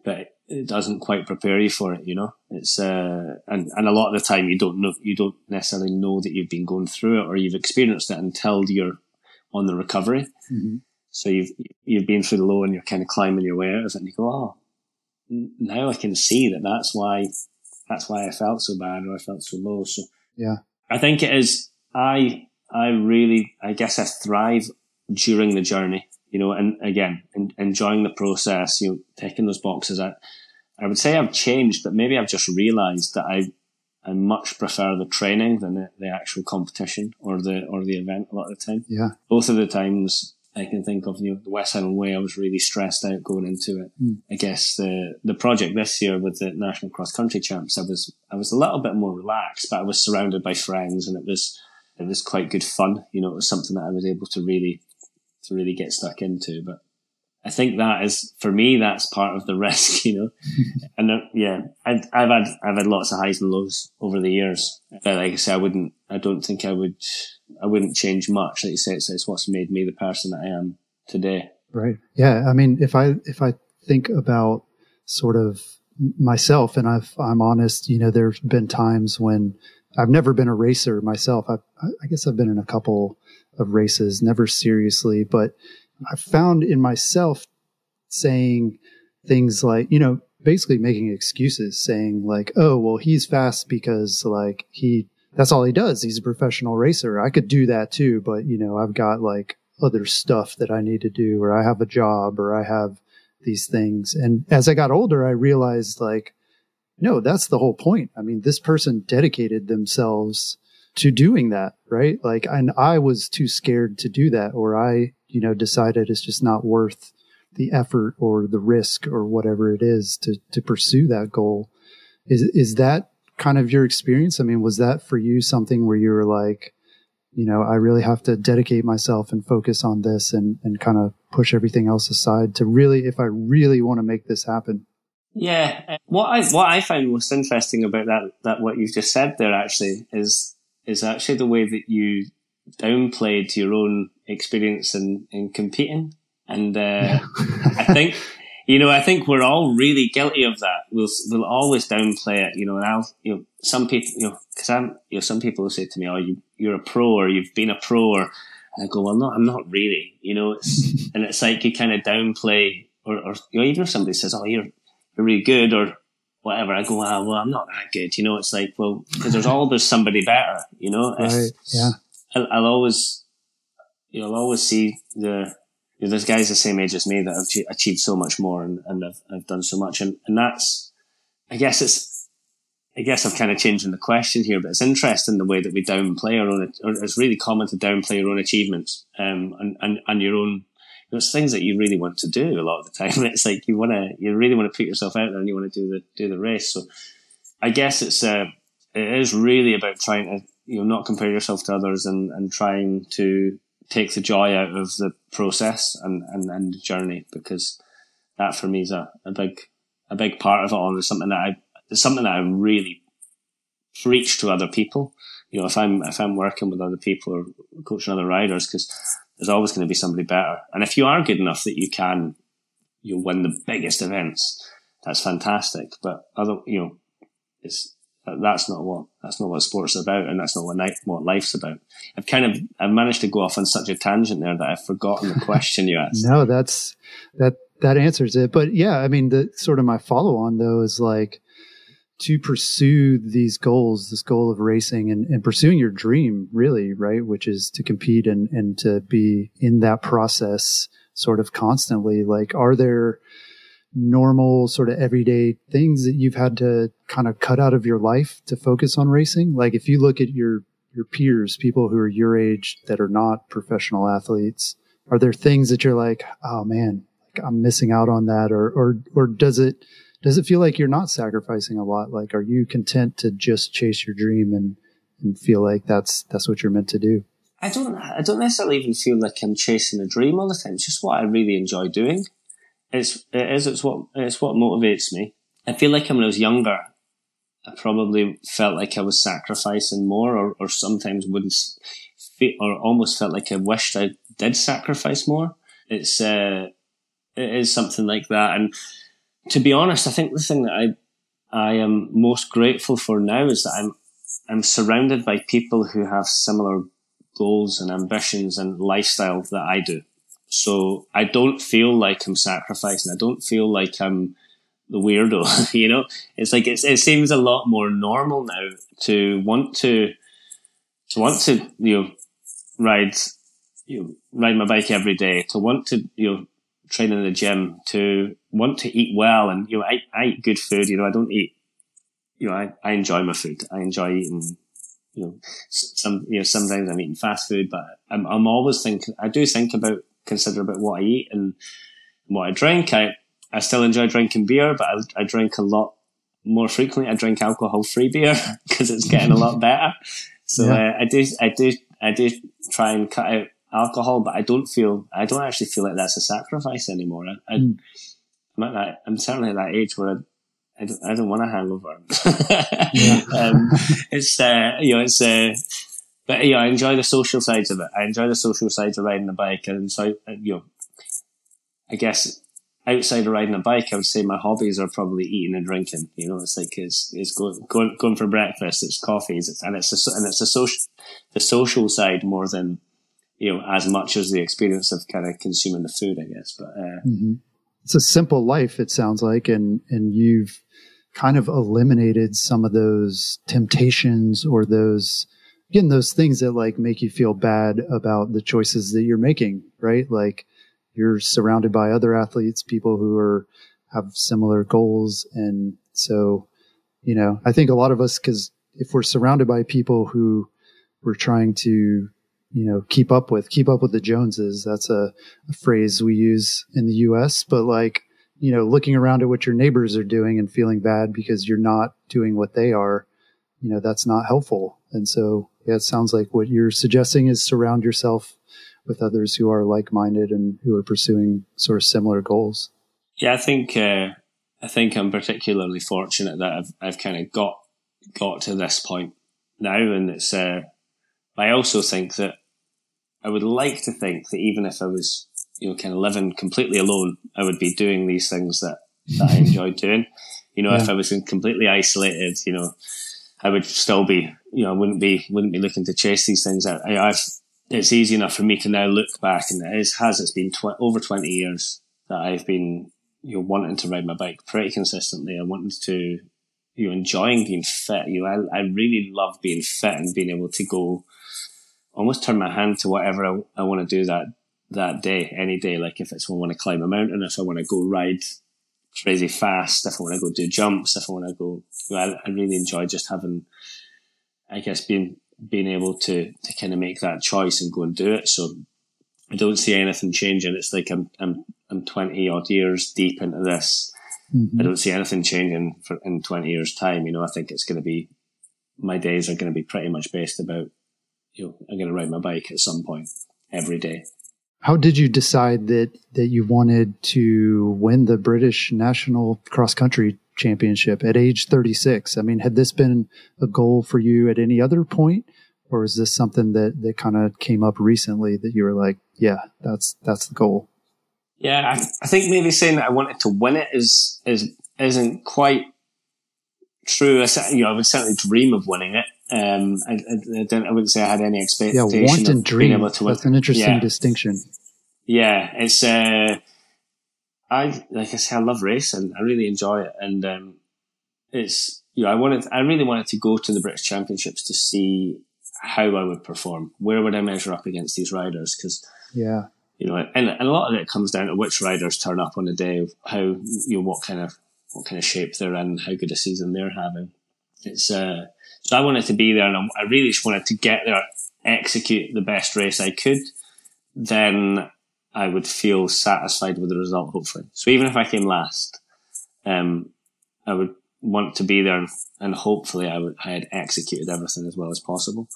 but it doesn't quite prepare you for it. You know, it's uh, and and a lot of the time you don't know you don't necessarily know that you've been going through it or you've experienced it until you're on the recovery. Mm-hmm. So you've you've been through the low and you're kind of climbing your way out of it, and you go, oh, now I can see that that's why that's why I felt so bad or I felt so low. So yeah, I think it is. I I really, I guess I thrive during the journey, you know, and again, in, enjoying the process, you know, taking those boxes out. I would say I've changed, but maybe I've just realized that I, I much prefer the training than the, the actual competition or the, or the event a lot of the time. Yeah. Both of the times I can think of, you know, the West Highland Way, I was really stressed out going into it. Mm. I guess the, the project this year with the National Cross Country Champs, I was, I was a little bit more relaxed, but I was surrounded by friends and it was, it was quite good fun. You know, it was something that I was able to really, to really get stuck into. But I think that is, for me, that's part of the [LAUGHS] risk, you know. [LAUGHS] and uh, yeah, I've, I've had, I've had lots of highs and lows over the years. But like I say, I wouldn't, I don't think I would, I wouldn't change much. Like you say, it's, it's what's made me the person that I am today. Right. Yeah. I mean, if I, if I think about sort of myself and I've, I'm honest, you know, there's been times when I've never been a racer myself. i I guess I've been in a couple of races, never seriously, but I found in myself saying things like, you know, basically making excuses saying like, oh, well, he's fast because like he, that's all he does. He's a professional racer. I could do that too, but you know, I've got like other stuff that I need to do or I have a job or I have these things. And as I got older, I realized like, no, that's the whole point. I mean, this person dedicated themselves to doing that, right? Like, and I was too scared to do that, or I, you know, decided it's just not worth the effort or the risk or whatever it is to, to pursue that goal. is is that kind of your experience? I mean, was that for you something where you were like, you know, I really have to dedicate myself and focus on this and, and kind of push everything else aside to really, if I really want to make this happen. Yeah. What I, what I find most interesting about that, that what you've just said there actually is, is actually the way that you downplayed your own experience in, in competing. And, uh, yeah. [LAUGHS] I think, you know, I think we're all really guilty of that. We'll, we'll always downplay it, you know, and I'll, you know, some people, you know, cause I'm, you know, some people will say to me, oh, you, you're a pro or you've been a pro or, and I go, well, no, I'm not really, you know, it's, [LAUGHS] and it's like you kind of downplay or, or, you know, even if somebody says, oh, you're, you're really good or whatever, I go, ah, well, I'm not that good, you know, it's like, well, cause there's always somebody better, you know, right. yeah. I'll, I'll always, you'll always see the, you know, there's guys the same age as me that have achieved so much more and, and have, have done so much. And, and that's, I guess it's, I guess I'm kind of changing the question here, but it's interesting the way that we downplay our own, or it's really common to downplay your own achievements, um, and, and, and your own, it's things that you really want to do a lot of the time. [LAUGHS] It's like you want to, you really want to put yourself out there and you want to do the, do the race. So I guess it's, uh, it is really about trying to, you know, not compare yourself to others and, and trying to take the joy out of the process and, and, and the journey because that for me is a, a big, a big part of it all. It's something that I, it's something that I really preach to other people. You know, if I'm, if I'm working with other people or coaching other riders, because there's always going to be somebody better. And if you are good enough that you can, you win the biggest events, that's fantastic. But other, you know, it's, that's not what that's not what sports about, and that's not what night, what life's about. I've kind of I've managed to go off on such a tangent there that I've forgotten the question you asked. [LAUGHS] no, that's that that answers it. But yeah, I mean, the sort of my follow on though is like to pursue these goals, this goal of racing and, and pursuing your dream, really, right? Which is to compete and and to be in that process sort of constantly. Like, are there normal sort of everyday things that you've had to kind of cut out of your life to focus on racing? Like if you look at your your peers, people who are your age that are not professional athletes, are there things that you're like, oh man, like I'm missing out on that, or or or does it does it feel like you're not sacrificing a lot? Like, are you content to just chase your dream and and feel like that's that's what you're meant to do? I don't I don't necessarily even feel like I'm chasing a dream all the time. It's just what I really enjoy doing. It's it is it's what it's what motivates me. I feel like when I was younger, I probably felt like I was sacrificing more, or, or sometimes wouldn't, feel, or almost felt like I wished I did sacrifice more. It's uh, it is something like that, and to be honest, I think the thing that I I am most grateful for now is that I'm I'm surrounded by people who have similar goals and ambitions and lifestyle that I do. So I don't feel like I'm sacrificing. I don't feel like I'm the weirdo. [LAUGHS] you know, it's like it's, it seems a lot more normal now to want to to want to you know ride you know, ride my bike every day. To want to you know train in the gym. To want to eat well and you know I, I eat good food. You know I don't eat. You know I, I enjoy my food. I enjoy eating you know, some, you know, sometimes I'm eating fast food, but I'm, I'm always thinking, I do think about consider about what I eat and what I drink. I, I still enjoy drinking beer, but I, I drink a lot more frequently. I drink alcohol free beer [LAUGHS] because it's getting a lot [LAUGHS] better. So yeah. uh, I do, I do, I do try and cut out alcohol, but I don't feel, I don't actually feel like that's a sacrifice anymore. I, I am hmm. at that, I'm certainly at that age where I, I don't, I don't want a hangover. [LAUGHS] um, it's, uh, you know, it's, uh, but yeah, I enjoy the social sides of it. I enjoy the social sides of riding the bike, and so you know, I guess outside of riding a bike, I would say my hobbies are probably eating and drinking. You know, it's like it's it's going going, going for breakfast, it's coffees, it's, and it's a, and it's a social the social side more than you know as much as the experience of kind of consuming the food, I guess. But uh, mm-hmm. it's a simple life, it sounds like, and and you've kind of eliminated some of those temptations or those again those things that like make you feel bad about the choices that you're making right? Like you're surrounded by other athletes people who are have similar goals. And so you know i think a lot of us because if we're surrounded by people who we're trying to you know keep up with keep up with the joneses that's a, a phrase we use in the us but like you know, looking around at what your neighbors are doing and feeling bad because you're not doing what they are, you know, that's not helpful. And so, yeah, it sounds like what you're suggesting is surround yourself with others who are like minded and who are pursuing sort of similar goals. Yeah, I think uh, I think I'm particularly fortunate that I've I've kind of got got to this point now, and it's. Uh, I also think that I would like to think that even if I was you know, kind of living completely alone, I would be doing these things that, that I [LAUGHS] enjoyed doing. You know, yeah. if I was completely isolated, you know, I would still be, you know, wouldn't be, wouldn't be looking to chase these things. I, I've, it's easy enough for me to now look back and it is, has, it's been tw- over 20 years that I've been, you know, wanting to ride my bike pretty consistently. I wanted to, you know, enjoying being fit. You know, I, I really love being fit and being able to go, almost turn my hand to whatever I, I want to do that that day, any day. Like if it's when I want to climb a mountain, if I want to go ride crazy fast, if I want to go do jumps, if I want to go, I, I really enjoy just having, I guess, being being able to to kind of make that choice and go and do it. So I don't see anything changing. It's like I'm I'm I'm twenty odd years deep into this. Mm-hmm. I don't see anything changing for in twenty years' time. You know, I think it's going to be my days are going to be pretty much based about you know I'm going to ride my bike at some point every day. How did you decide that that you wanted to win the British National Cross Country Championship at age 36? I mean, had this been a goal for you at any other point, or is this something that that kind of came up recently that you were like, yeah, that's that's the goal? Yeah, I, I think maybe saying that I wanted to win it is is isn't quite true. I, you know, I would certainly dream of winning it. Um, I, I, I, don't. I wouldn't say I had any expectation. Yeah, want and dream. Able to. That's an interesting yeah. distinction. Yeah, it's. Uh, I like I say, I love racing. I really enjoy it, and um, it's you know I wanted. I really wanted to go to the British Championships to see how I would perform. Where would I measure up against these riders? Because yeah, you know, and, and a lot of it comes down to which riders turn up on the day, how you know what kind of what kind of shape they're in, how good a season they're having. It's uh, I wanted to be there, and I really just wanted to get there, execute the best race I could. Then I would feel satisfied with the result, hopefully. So even if I came last, um, I would want to be there, and hopefully I would I had executed everything as well as possible.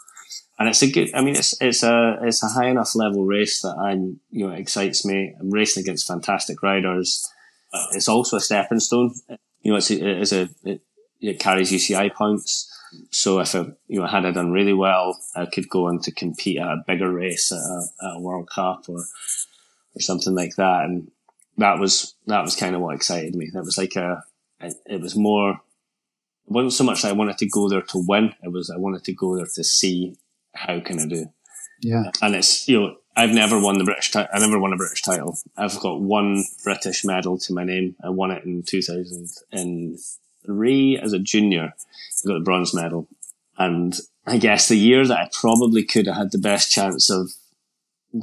And it's a good. I mean, it's it's a it's a high enough level race that I'm you know excites me. I'm racing against fantastic riders. It's also a stepping stone. You know, it's a, it's a it, it carries UCI points. So if I, you know, had I done really well, I could go on to compete at a bigger race at a, at a World Cup or, or something like that. And that was, that was kind of what excited me. That was like a, it was more, it wasn't so much that I wanted to go there to win. It was, I wanted to go there to see how can I do. Yeah. And it's, you know, I've never won the British title. I never won a British title. I've got one British medal to my name. I won it in 2003 as a junior got the bronze medal. And I guess the year that I probably could have had the best chance of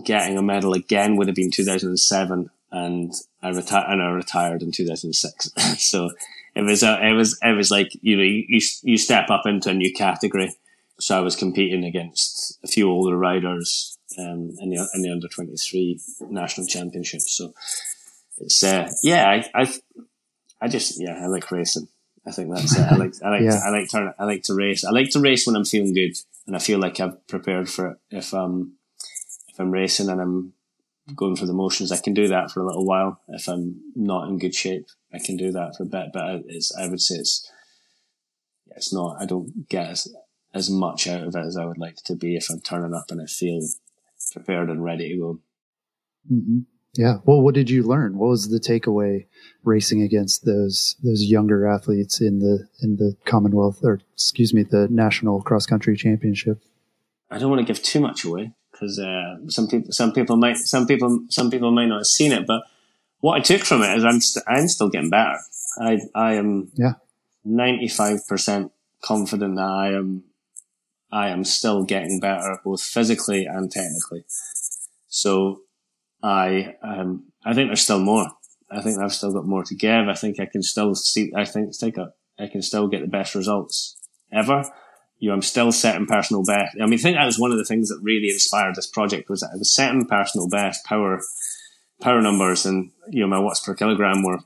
getting a medal again would have been 2007 and I retired and I retired in 2006. [LAUGHS] so it was, a, it was, it was like, you know, you, you step up into a new category. So I was competing against a few older riders, um, in the, in the under 23 national championships. So it's, uh, yeah, I, I, I just, yeah, I like racing. I think that's it. I like I like yeah. to, I like to I like to race. I like to race when I'm feeling good, and I feel like I've prepared for it. If um if I'm racing and I'm going through the motions, I can do that for a little while. If I'm not in good shape, I can do that for a bit. But it's I would say it's it's not. I don't get as, as much out of it as I would like to be if I'm turning up and I feel prepared and ready to go. Mm-hmm. Yeah. Well, what did you learn? What was the takeaway racing against those those younger athletes in the in the Commonwealth or excuse me, the National Cross Country Championship? I don't want to give too much away because uh, some people some people might some people some people might not have seen it, but what I took from it is I'm i st- I'm still getting better. I I am yeah ninety five percent confident that I am I am still getting better both physically and technically. So I um, I think there's still more. I think I've still got more to give. I think I can still see. I think take a, I can still get the best results ever. You know, I'm still setting personal best. I mean, I think that was one of the things that really inspired this project was that I was setting personal best power, power numbers, and you know, my watts per kilogram were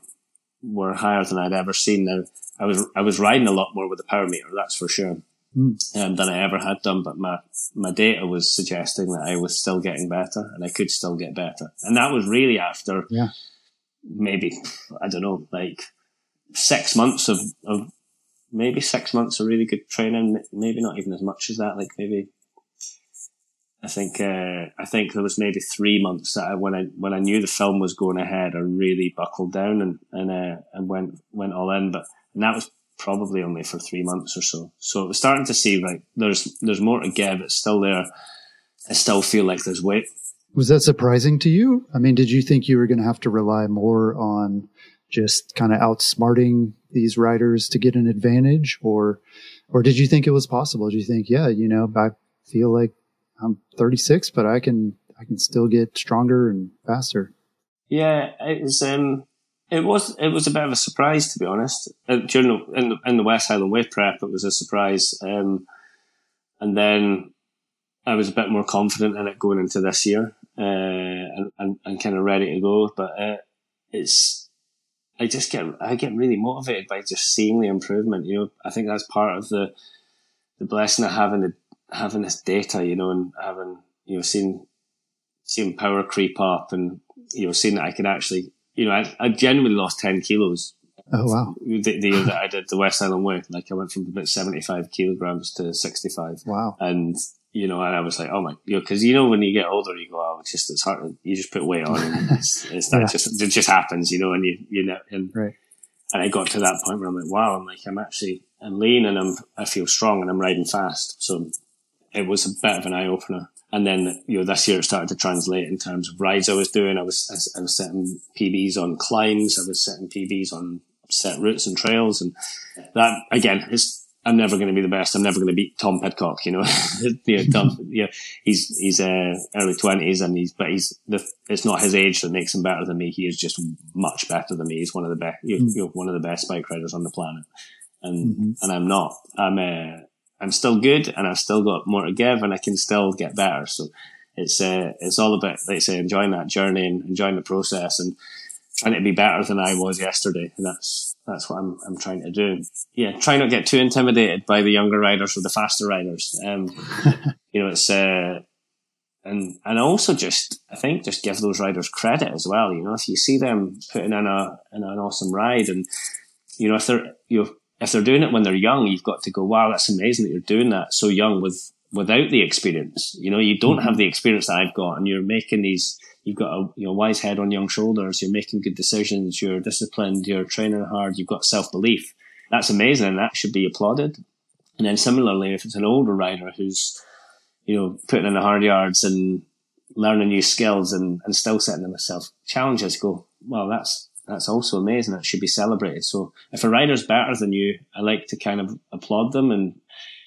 were higher than I'd ever seen. Now, I was I was riding a lot more with the power meter, that's for sure, mm. um, than I ever had done. But my my data was suggesting that I was still getting better, and I could still get better. And that was really after yeah. maybe I don't know, like six months of of maybe six months of really good training. Maybe not even as much as that. Like maybe I think uh, I think there was maybe three months that I, when I when I knew the film was going ahead, I really buckled down and and uh, and went went all in. But and that was probably only for three months or so. So it was starting to see like there's there's more to give. It's still there. I still feel like there's weight. Was that surprising to you? I mean, did you think you were going to have to rely more on just kind of outsmarting these riders to get an advantage, or or did you think it was possible? Did you think, yeah, you know, I feel like I'm 36, but I can I can still get stronger and faster. Yeah, it was um, it was it was a bit of a surprise to be honest. Uh, during the, in the in the West Highland Way prep, it was a surprise, um, and then I was a bit more confident in it going into this year, uh, and, and, and kind of ready to go. But uh, it's I just get I get really motivated by just seeing the improvement. You know, I think that's part of the the blessing of having the having this data, you know, and having you know seen seeing power creep up, and you know seeing that I can actually, you know, I, I genuinely lost ten kilos. Oh wow! The, the year that I did the West Highland Way, like I went from about seventy-five kilograms to sixty-five. Wow! And you know, and I was like, oh my, you know, because you know when you get older, you go, oh, it's just it's hard. You just put weight on, and it's, [LAUGHS] it's that yeah. just it just happens, you know, and you you know, and right. And I got to that point where I'm like, wow, I'm like, I'm actually, I'm lean and I'm, I feel strong and I'm riding fast. So it was a bit of an eye opener. And then, you know, this year it started to translate in terms of rides I was doing. I was, I was setting PBs on climbs. I was setting PBs on set routes and trails. And that, again, is, I'm never going to be the best. I'm never going to beat Tom Pidcock, you know, [LAUGHS] you know, Tom, [LAUGHS] you know, he's, he's, uh, early twenties and he's, but he's the, it's not his age that makes him better than me. He is just much better than me. He's one of the best, you know, one of the best bike riders on the planet. And, mm-hmm. and I'm not, I'm, uh, I'm still good and I've still got more to give and I can still get better. So it's, uh, it's all about, like I say, enjoying that journey and enjoying the process and trying to be better than I was yesterday. And that's, that's what I'm, I'm trying to do. Yeah. Try not to get too intimidated by the younger riders or the faster riders. Um, [LAUGHS] you know, it's, uh, and, and also just, I think just give those riders credit as well. You know, if you see them putting in a, in an awesome ride and, you know, if they're, you know, if they're doing it when they're young, you've got to go, wow, that's amazing that you're doing that so young with, without the experience. You know, you don't mm-hmm. have the experience that I've got and you're making these, you've got a you know, wise head on young shoulders. You're making good decisions. You're disciplined. You're training hard. You've got self belief. That's amazing. And that should be applauded. And then similarly, if it's an older rider who's, you know, putting in the hard yards and learning new skills and, and still setting themselves challenges, go, well, that's, that's also amazing. It should be celebrated. So if a rider's better than you, I like to kind of applaud them and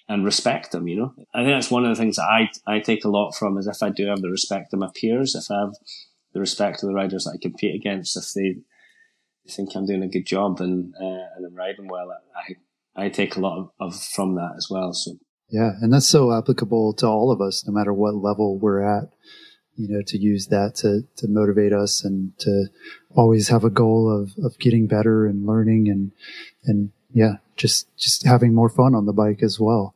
and respect them. You know, I think that's one of the things that I I take a lot from is if I do have the respect of my peers, if I have the respect of the riders that I compete against, if they, think I'm doing a good job and uh, and I'm riding well, I I take a lot of, of from that as well. So yeah, and that's so applicable to all of us, no matter what level we're at you know, to use that to, to motivate us and to always have a goal of, of getting better and learning and, and yeah, just, just having more fun on the bike as well.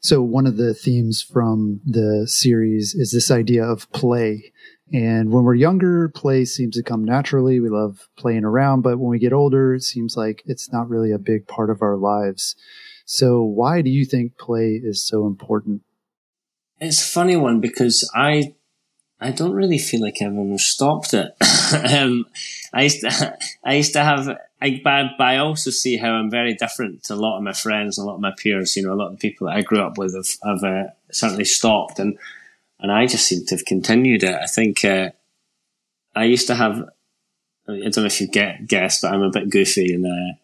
So one of the themes from the series is this idea of play. And when we're younger, play seems to come naturally. We love playing around, but when we get older, it seems like it's not really a big part of our lives. So why do you think play is so important? It's a funny one because I I don't really feel like I've ever stopped it. [COUGHS] um, I used to, [LAUGHS] I used to have, I, but, I also see how I'm very different to a lot of my friends a lot of my peers. You know, a lot of the people that I grew up with have, have uh, certainly stopped, and and I just seem to have continued it. I think uh, I used to have. I don't know if you get guessed, but I'm a bit goofy, and uh,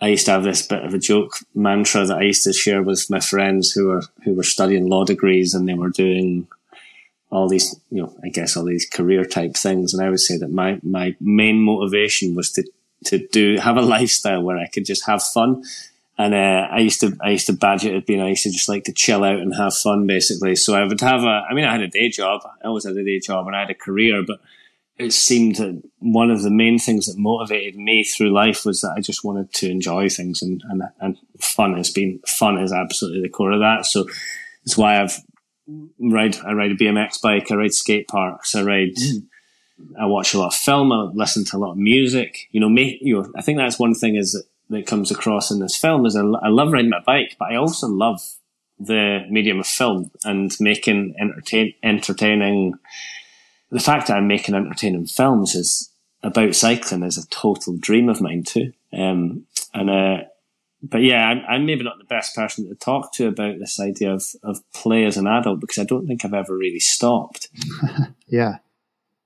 I used to have this bit of a joke mantra that I used to share with my friends who were who were studying law degrees and they were doing all these, you know, I guess all these career type things. And I would say that my, my main motivation was to, to do, have a [LAUGHS] lifestyle where I could just have fun. And, uh, I used to, I used to badge it as being, I used to just like to chill out and have fun basically. So I would have a, I mean, I had a day job. I always had a day job and I had a career, but it seemed that one of the main things that motivated me through life was that I just wanted to enjoy things and, and, and fun has been, fun is absolutely the core of that. So it's why I've ride, I ride a BMX bike, I ride skate parks, I ride, mm. I watch a lot of film, I listen to a lot of music, you know, me, you know, I think that's one thing is that, that comes across in this film is I, I love riding my bike, but I also love the medium of film and making entertain, entertaining, the fact that I'm making entertaining films is about cycling is a total dream of mine too. Um, and, uh, but yeah, I'm, I'm, maybe not the best person to talk to about this idea of, of play as an adult because I don't think I've ever really stopped. [LAUGHS] yeah.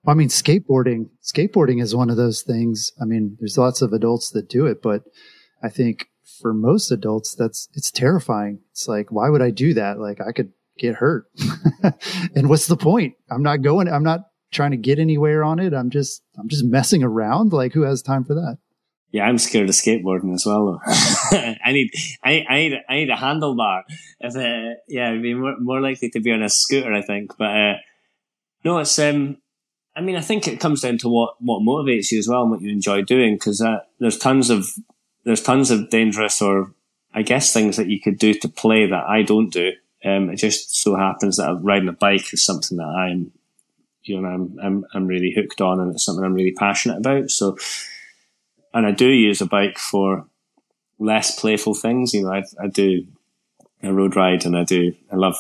I mean, skateboarding, skateboarding is one of those things. I mean, there's lots of adults that do it, but I think for most adults, that's, it's terrifying. It's like, why would I do that? Like I could get hurt. [LAUGHS] and what's the point? I'm not going, I'm not trying to get anywhere on it. I'm just I'm just messing around. Like who has time for that? Yeah, I'm scared of skateboarding as well. [LAUGHS] [LAUGHS] I need I, I need I need a handlebar. If uh, yeah, I'd be more, more likely to be on a scooter, I think. But uh, no, it's um. I mean, I think it comes down to what what motivates you as well and what you enjoy doing. Because uh, there's tons of there's tons of dangerous or I guess things that you could do to play that I don't do. Um, it just so happens that riding a bike is something that I'm you know, I'm, I'm, I'm really hooked on and it's something I'm really passionate about. So, and I do use a bike for less playful things. You know, I, I do a road ride and I do, I love,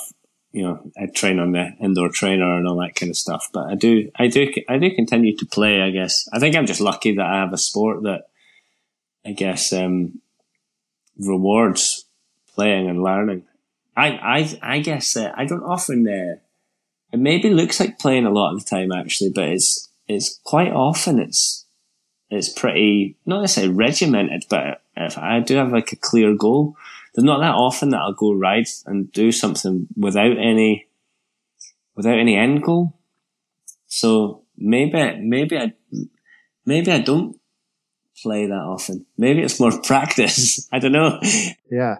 you know, I train on the indoor trainer and all that kind of stuff. But I do, I do, I do continue to play, I guess. I think I'm just lucky that I have a sport that I guess, um, rewards playing and learning. I, I, I guess uh, I don't often, uh, it maybe looks like playing a lot of the time actually, but it's it's quite often it's it's pretty not necessarily regimented, but if I do have like a clear goal, there's not that often that I'll go ride and do something without any without any end goal. So maybe maybe I maybe I don't play that often. Maybe it's more [LAUGHS] practice. I don't know. Yeah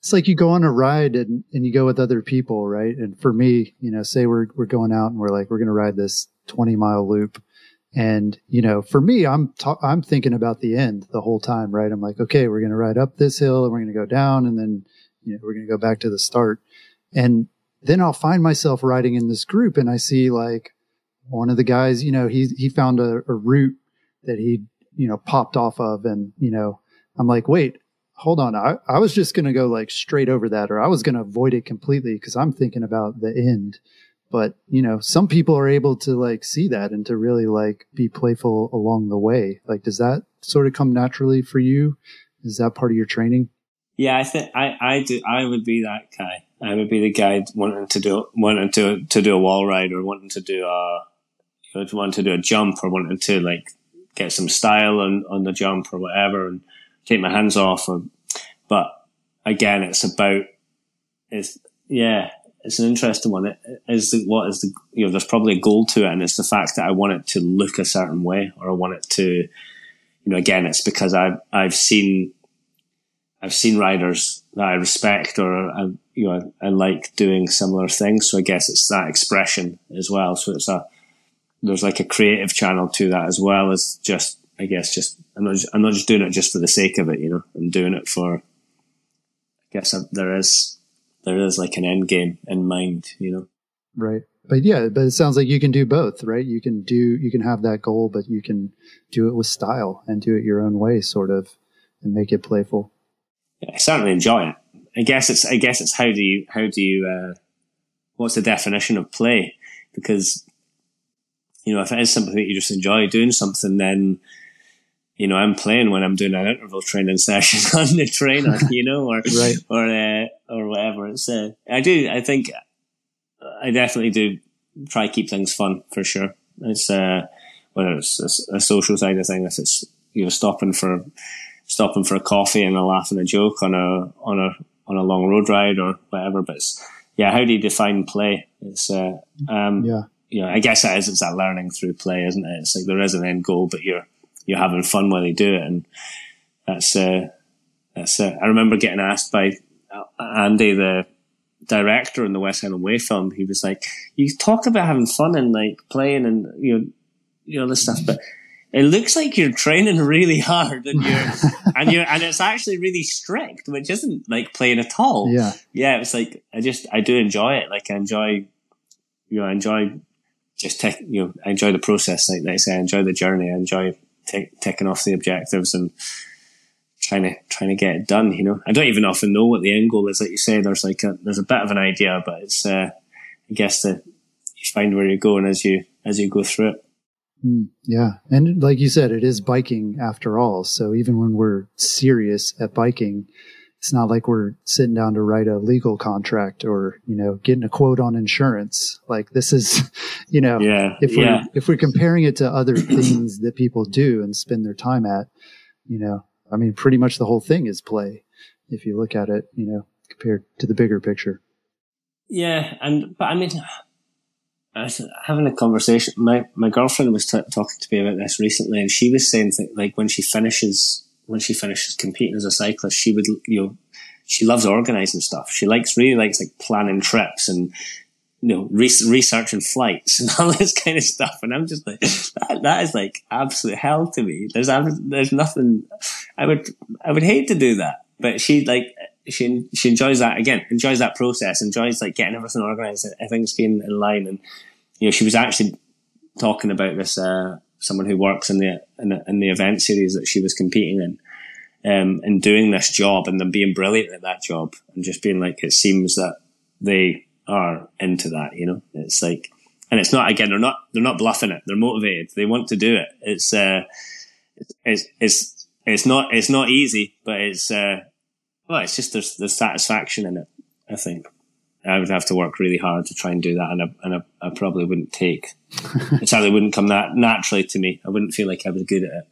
it's like you go on a ride and, and you go with other people, right? And for me, you know, say we're, we're going out and we're like, we're to ride this 20 mile loop. And, you know, for me, I'm, ta- I'm thinking about the end the whole time, right? I'm like, okay, we're going to ride up this hill and we're going to go down and then, you know, we're going to go back to the start. And then I'll find myself riding in this group and I see like one of the guys, you know, he, he found a, a route that he, you know, popped off of and, you know, I'm like, wait, hold on. I, I was just going to go like straight over that, or I was going to avoid it completely because I'm thinking about the end. But, you know, some people are able to like see that and to really like be playful along the way. Like, does that sort of come naturally for you? Is that part of your training? Yeah, I think I, I do. I would be that guy. I would be the guy wanting to do, wanting to, to do a wall ride or wanting to do a, you know, wanting to do a jump or wanting to like get some style on, on the jump or whatever. And, take my hands off. But again, it's about, it's, yeah, it's an interesting one. It is the, what is the, you know, there's probably a goal to it. And it's the fact that I want it to look a certain way or I want it to, you know, again, it's because I've, I've seen, I've seen riders that I respect or I, you know, I, I like doing similar things. So I guess it's that expression as well. So it's a, there's like a creative channel to that as well as just I guess just I'm not just, I'm not just doing it just for the sake of it, you know. I'm doing it for. I guess I, there is there is like an end game in mind, you know. Right, but yeah, but it sounds like you can do both, right? You can do you can have that goal, but you can do it with style and do it your own way, sort of, and make it playful. Yeah, I certainly enjoy it. I guess it's I guess it's how do you how do you uh, what's the definition of play? Because you know if it is something that you just enjoy doing something, then you know, I'm playing when I'm doing an interval training [LAUGHS] session on the trainer, you know, or [LAUGHS] right. or uh, or whatever. It's uh, I do. I think I definitely do try keep things fun for sure. It's uh, whether it's a, a, social side of things, if it's you know stopping for stopping for a coffee and a laugh and a joke on a on a on a long road ride or whatever. But it's, yeah, how do you define play? It's uh, um, yeah, you know, I guess that is it's that learning through play, isn't it? It's like there is an end goal, but you're you're having fun while you do it. And that's, uh, that's, uh, I remember getting asked by Andy, the director in the West Highland Way film. He was like, you talk about having fun and like playing and, you know, you know, this stuff, but it looks like you're training really hard and you're, [LAUGHS] and you're, and it's actually really strict, which isn't like playing at all. Yeah. Yeah. It's like, I just, I do enjoy it. Like I enjoy, you know, I enjoy just take, you know, I enjoy the process. Like, they say, I enjoy the journey. I enjoy t- taking off the objectives and trying to, trying to get it done, you know. I don't even often know what the end goal is. Like you say, there's like a, there's a bit of an idea, but it's, uh, I guess that you find where you're going as you, as you go through it. Mm, yeah. And like you said, it is biking after all. So even when we're serious at biking, it's not like we're sitting down to write a legal contract or, you know, getting a quote on insurance. Like this is, [LAUGHS] you know, yeah, if we're, yeah. if we're comparing it to other [CLEARS THROAT] things that people do and spend their time at, you know, I mean, pretty much the whole thing is play. If you look at it, you know, compared to the bigger picture. Yeah. And, but I mean, I was having a conversation. My my girlfriend was t- talking to me about this recently, and she was saying that like when she finishes when she finishes competing as a cyclist, she would you know she loves organizing stuff. She likes really likes like planning trips and you know re- researching flights [LAUGHS] and all this kind of stuff. And I'm just like that, that is like absolute hell to me. There's there's nothing. I would I would hate to do that, but she like she she enjoys that again, enjoys that process, enjoys like getting everything organized, everything's being in line, and you know she was actually talking about this uh, someone who works in the, in the event series that she was competing in, um, and doing this job and then being brilliant at that job and just being like it seems that they are into that, you know. It's like, and it's not again they're not they're not bluffing it, they're motivated, they want to do it. It's uh, it's it's it's not it's not easy, but it's uh well, it's just there's there's satisfaction in it. I think I would have to work really hard to try and do that, and I, and I, I probably wouldn't take. [LAUGHS] it certainly wouldn't come that naturally to me. I wouldn't feel like I was good at it.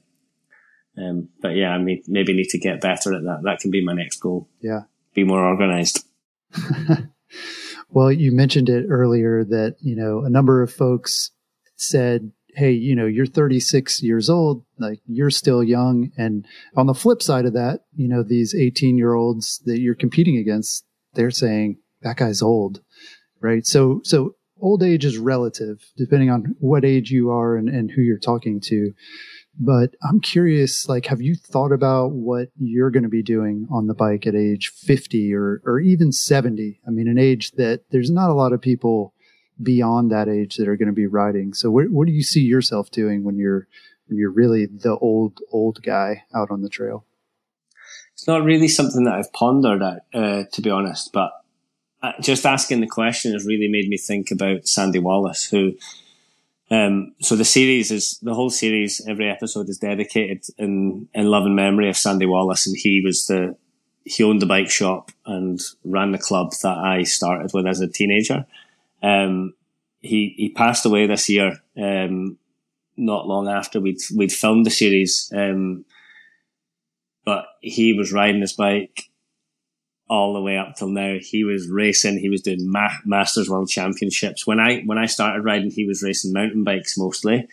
Um, but yeah, I mean, maybe need to get better at that. That can be my next goal. Yeah, be more organized. [LAUGHS] well, you mentioned it earlier that you know a number of folks said hey, you know, you're 36 years old, like you're still young. And on the flip side of that, you know, these 18 year olds that you're competing against, they're saying that guy's old, right? So, so old age is relative depending on what age you are and, and who you're talking to. But I'm curious, like, have you thought about what you're going to be doing on the bike at age 50 or, or even 70? I mean, an age that there's not a lot of people beyond that age that are going to be riding. So what, what do you see yourself doing when you're when you're really the old old guy out on the trail? It's not really something that I've pondered at, uh, to be honest, but just asking the question has really made me think about Sandy Wallace, who. Um, so the series is the whole series. Every episode is dedicated in in love and memory of Sandy Wallace, and he was the he owned the bike shop and ran the club that I started with as a teenager. Um, he he passed away this year, um, not long after we'd we'd filmed the series. Um, but he was riding his bike all the way up till now. He was racing. He was doing ma- Masters World Championships. When I when I started riding, he was racing mountain bikes mostly,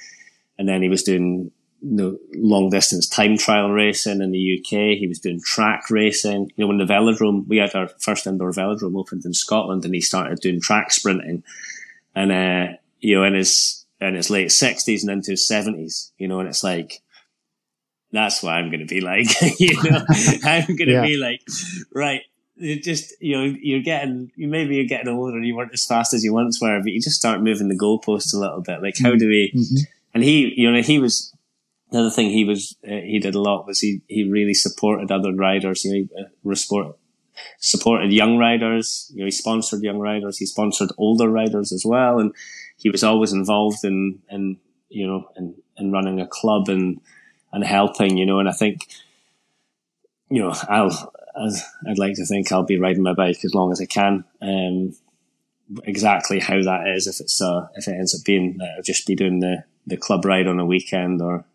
and then he was doing you know, long distance time trial racing in the UK. He was doing track racing. You know, when the velodrome, we had our first indoor velodrome opened in Scotland and he started doing track sprinting. And, uh, you know, in his, in his late sixties and into his seventies, you know, and it's like, that's what I'm going to be like. [LAUGHS] you know, [LAUGHS] I'm going to yeah. be like, right. You just, you know, you're getting, you maybe you're getting older and you weren't as fast as you once were, but you just start moving the goalposts a little bit. Like, how do we, mm-hmm. and he, you know, he was, another thing he was uh, he did a lot was he he really supported other riders. You know, he, uh, supported young riders. You know, he sponsored young riders. He sponsored older riders as well, and he was always involved in in you know in, in running a club and and helping. You know, and I think you know I'll I'd like to think I'll be riding my bike as long as I can. Um, exactly how that is, if it's uh, if it ends up being uh, just be doing the the club ride on a weekend or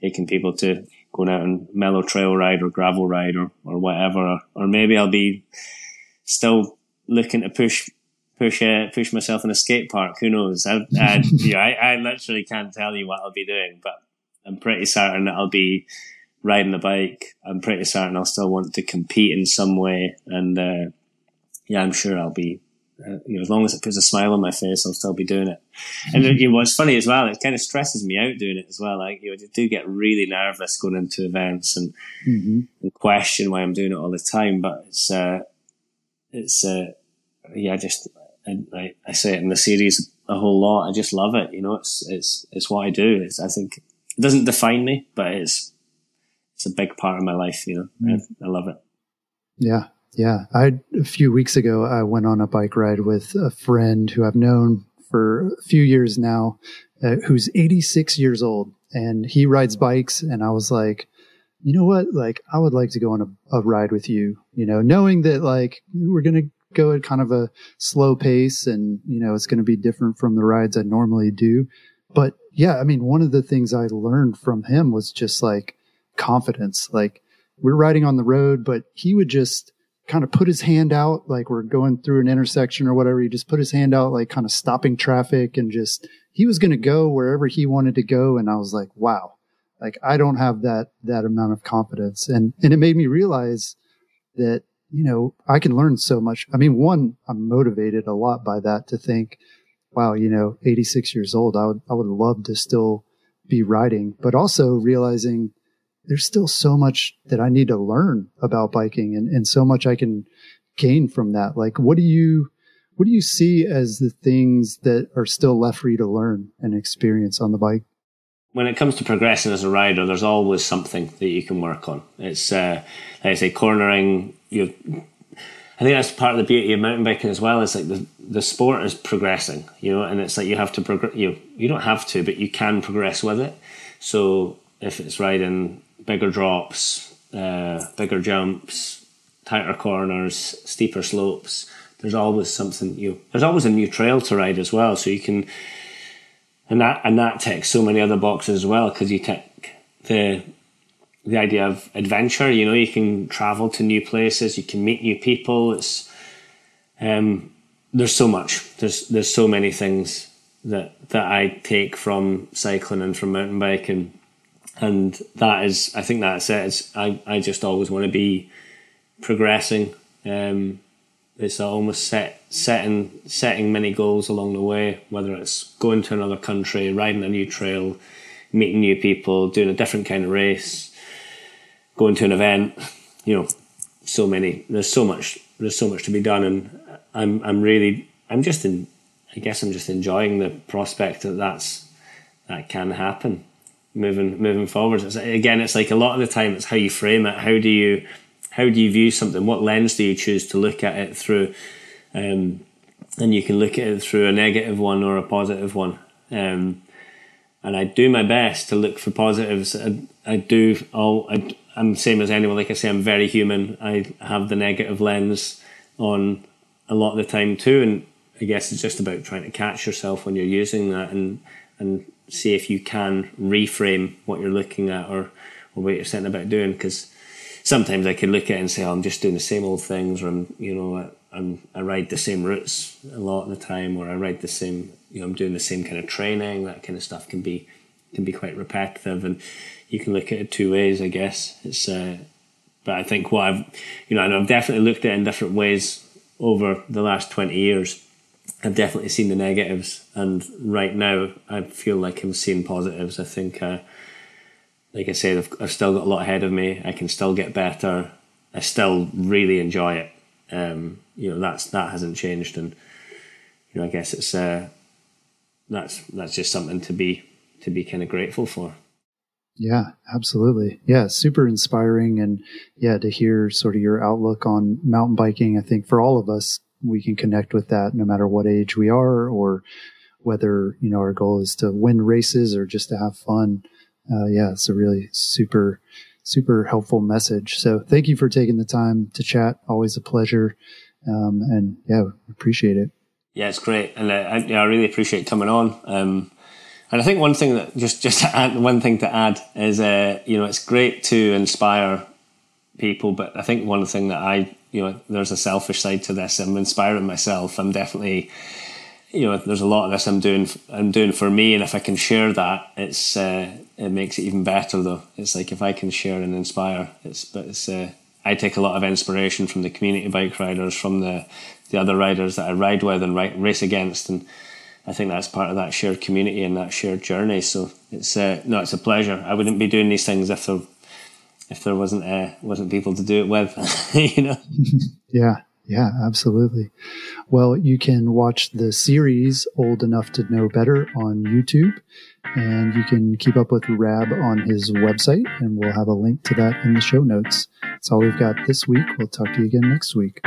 taking people to going out and mellow trail ride or gravel ride or, or whatever. Or, or maybe I'll be still looking to push push uh, push myself in a skate park. Who knows? I, I, [LAUGHS] you know, I, I literally can't tell you what I'll be doing, but I'm pretty certain that I'll be riding the bike. I'm pretty certain I'll still want to compete in some way, and uh, yeah, I'm sure I'll be uh, you know, as long as it puts a smile on my face, I'll still be doing it. And you know, what's funny as well, it kind of stresses me out doing it as well. Like, you know, I do get really nervous going into events and, mm-hmm. and question why I'm doing it all the time. But it's, uh, it's, uh, yeah, just, I, I, say it in the series a whole lot. I just love it. You know, it's, it's, it's what I do. It's, I think it doesn't define me, but it's, it's a big part of my life. You know, mm. I, I love it. Yeah. Yeah, I a few weeks ago I went on a bike ride with a friend who I've known for a few years now, uh, who's 86 years old, and he rides bikes. And I was like, you know what? Like, I would like to go on a, a ride with you. You know, knowing that like we're gonna go at kind of a slow pace, and you know it's going to be different from the rides I normally do. But yeah, I mean, one of the things I learned from him was just like confidence. Like we're riding on the road, but he would just kind of put his hand out like we're going through an intersection or whatever. He just put his hand out, like kind of stopping traffic and just, he was going to go wherever he wanted to go. And I was like, wow, like I don't have that, that amount of confidence. And, and it made me realize that, you know, I can learn so much. I mean, one, I'm motivated a lot by that to think, wow, you know, 86 years old, I would, I would love to still be riding, but also realizing there's still so much that I need to learn about biking and, and so much I can gain from that. Like, what do you, what do you see as the things that are still left for you to learn and experience on the bike? When it comes to progressing as a rider, there's always something that you can work on. It's, uh, like I say, cornering. You, I think that's part of the beauty of mountain biking as well. Is like the the sport is progressing, you know, and it's like you have to progress. You you don't have to, but you can progress with it. So if it's riding bigger drops, uh, bigger jumps, tighter corners, steeper slopes. There's always something you. There's always a new trail to ride as well, so you can. And that and that ticks so many other boxes as well because you tick the the idea of adventure. You know, you can travel to new places, you can meet new people. It's um, there's so much. There's there's so many things that that I take from cycling and from mountain biking and that is I think that's it. It's, I I just always want to be progressing. Um, it's almost set setting setting many goals along the way, whether it's going to another country, riding a new trail, meeting new people, doing a different kind of race, going to an event. You know, so many. There's so much. There's so much to be done, and I'm I'm really I'm just in. I guess I'm just enjoying the prospect that that's that can happen moving moving forward. It's, again, it's like a lot of the time, it's how you frame it. How do you how do you view something? What lens do you choose to look at it through? Um, and you can look at it through a negative one or a positive one. Um, and I do my best to look for positives. I, I do all. I, I'm same as anyone. Like I say, I'm very human. I have the negative lens on a lot of the time too, and I guess it's just about trying to catch yourself when you're using that and and see if you can reframe what you're looking at or, or what you're setting about doing. Because sometimes I can look at it and say, oh, I'm just doing the same old things, or I'm, you know, I'm, I ride the same routes a lot of the time, or I ride the same, you know, I'm doing the same kind of training. That kind of stuff can be can be quite repetitive, and you can look at it two ways, I guess. It's, uh, but I think what I've, you know, and I've definitely looked at it in different ways over the last twenty years I've definitely seen the negatives, and right now I feel like I'm seeing positives. I think, uh, like I said, I've, I've, still got a lot ahead of me. I can still get better. I still really enjoy it. Um, you know, that's that hasn't changed, and you know, I guess it's uh, that's that's just something to be to be kind of grateful for. Yeah, absolutely. Yeah, super inspiring, and yeah, to hear sort of your outlook on mountain biking. I think for all of us, we can connect with that no matter what age we are or whether you know our goal is to win races or just to have fun. Uh, yeah it's a really super super helpful message. So thank you for taking the time to chat. Always a pleasure. Um, and yeah appreciate it. Yeah it's great. And I, I really appreciate coming on. Um, and I think one thing that just just add, one thing to add is uh, you know it's great to inspire people but I think one thing that I you know, there's a selfish side to this. I'm inspiring myself. I'm definitely, you know, there's a lot of this I'm doing. I'm doing for me, and if I can share that, it's uh, it makes it even better. Though it's like if I can share and inspire, it's but it's. Uh, I take a lot of inspiration from the community bike riders, from the the other riders that I ride with and race against, and I think that's part of that shared community and that shared journey. So it's uh, no, it's a pleasure. I wouldn't be doing these things if there if there wasn't uh, wasn't people to do it with, [LAUGHS] you know. [LAUGHS] yeah, yeah, absolutely. Well, you can watch the series Old Enough to Know Better on YouTube, and you can keep up with Rab on his website, and we'll have a link to that in the show notes. That's all we've got this week. We'll talk to you again next week.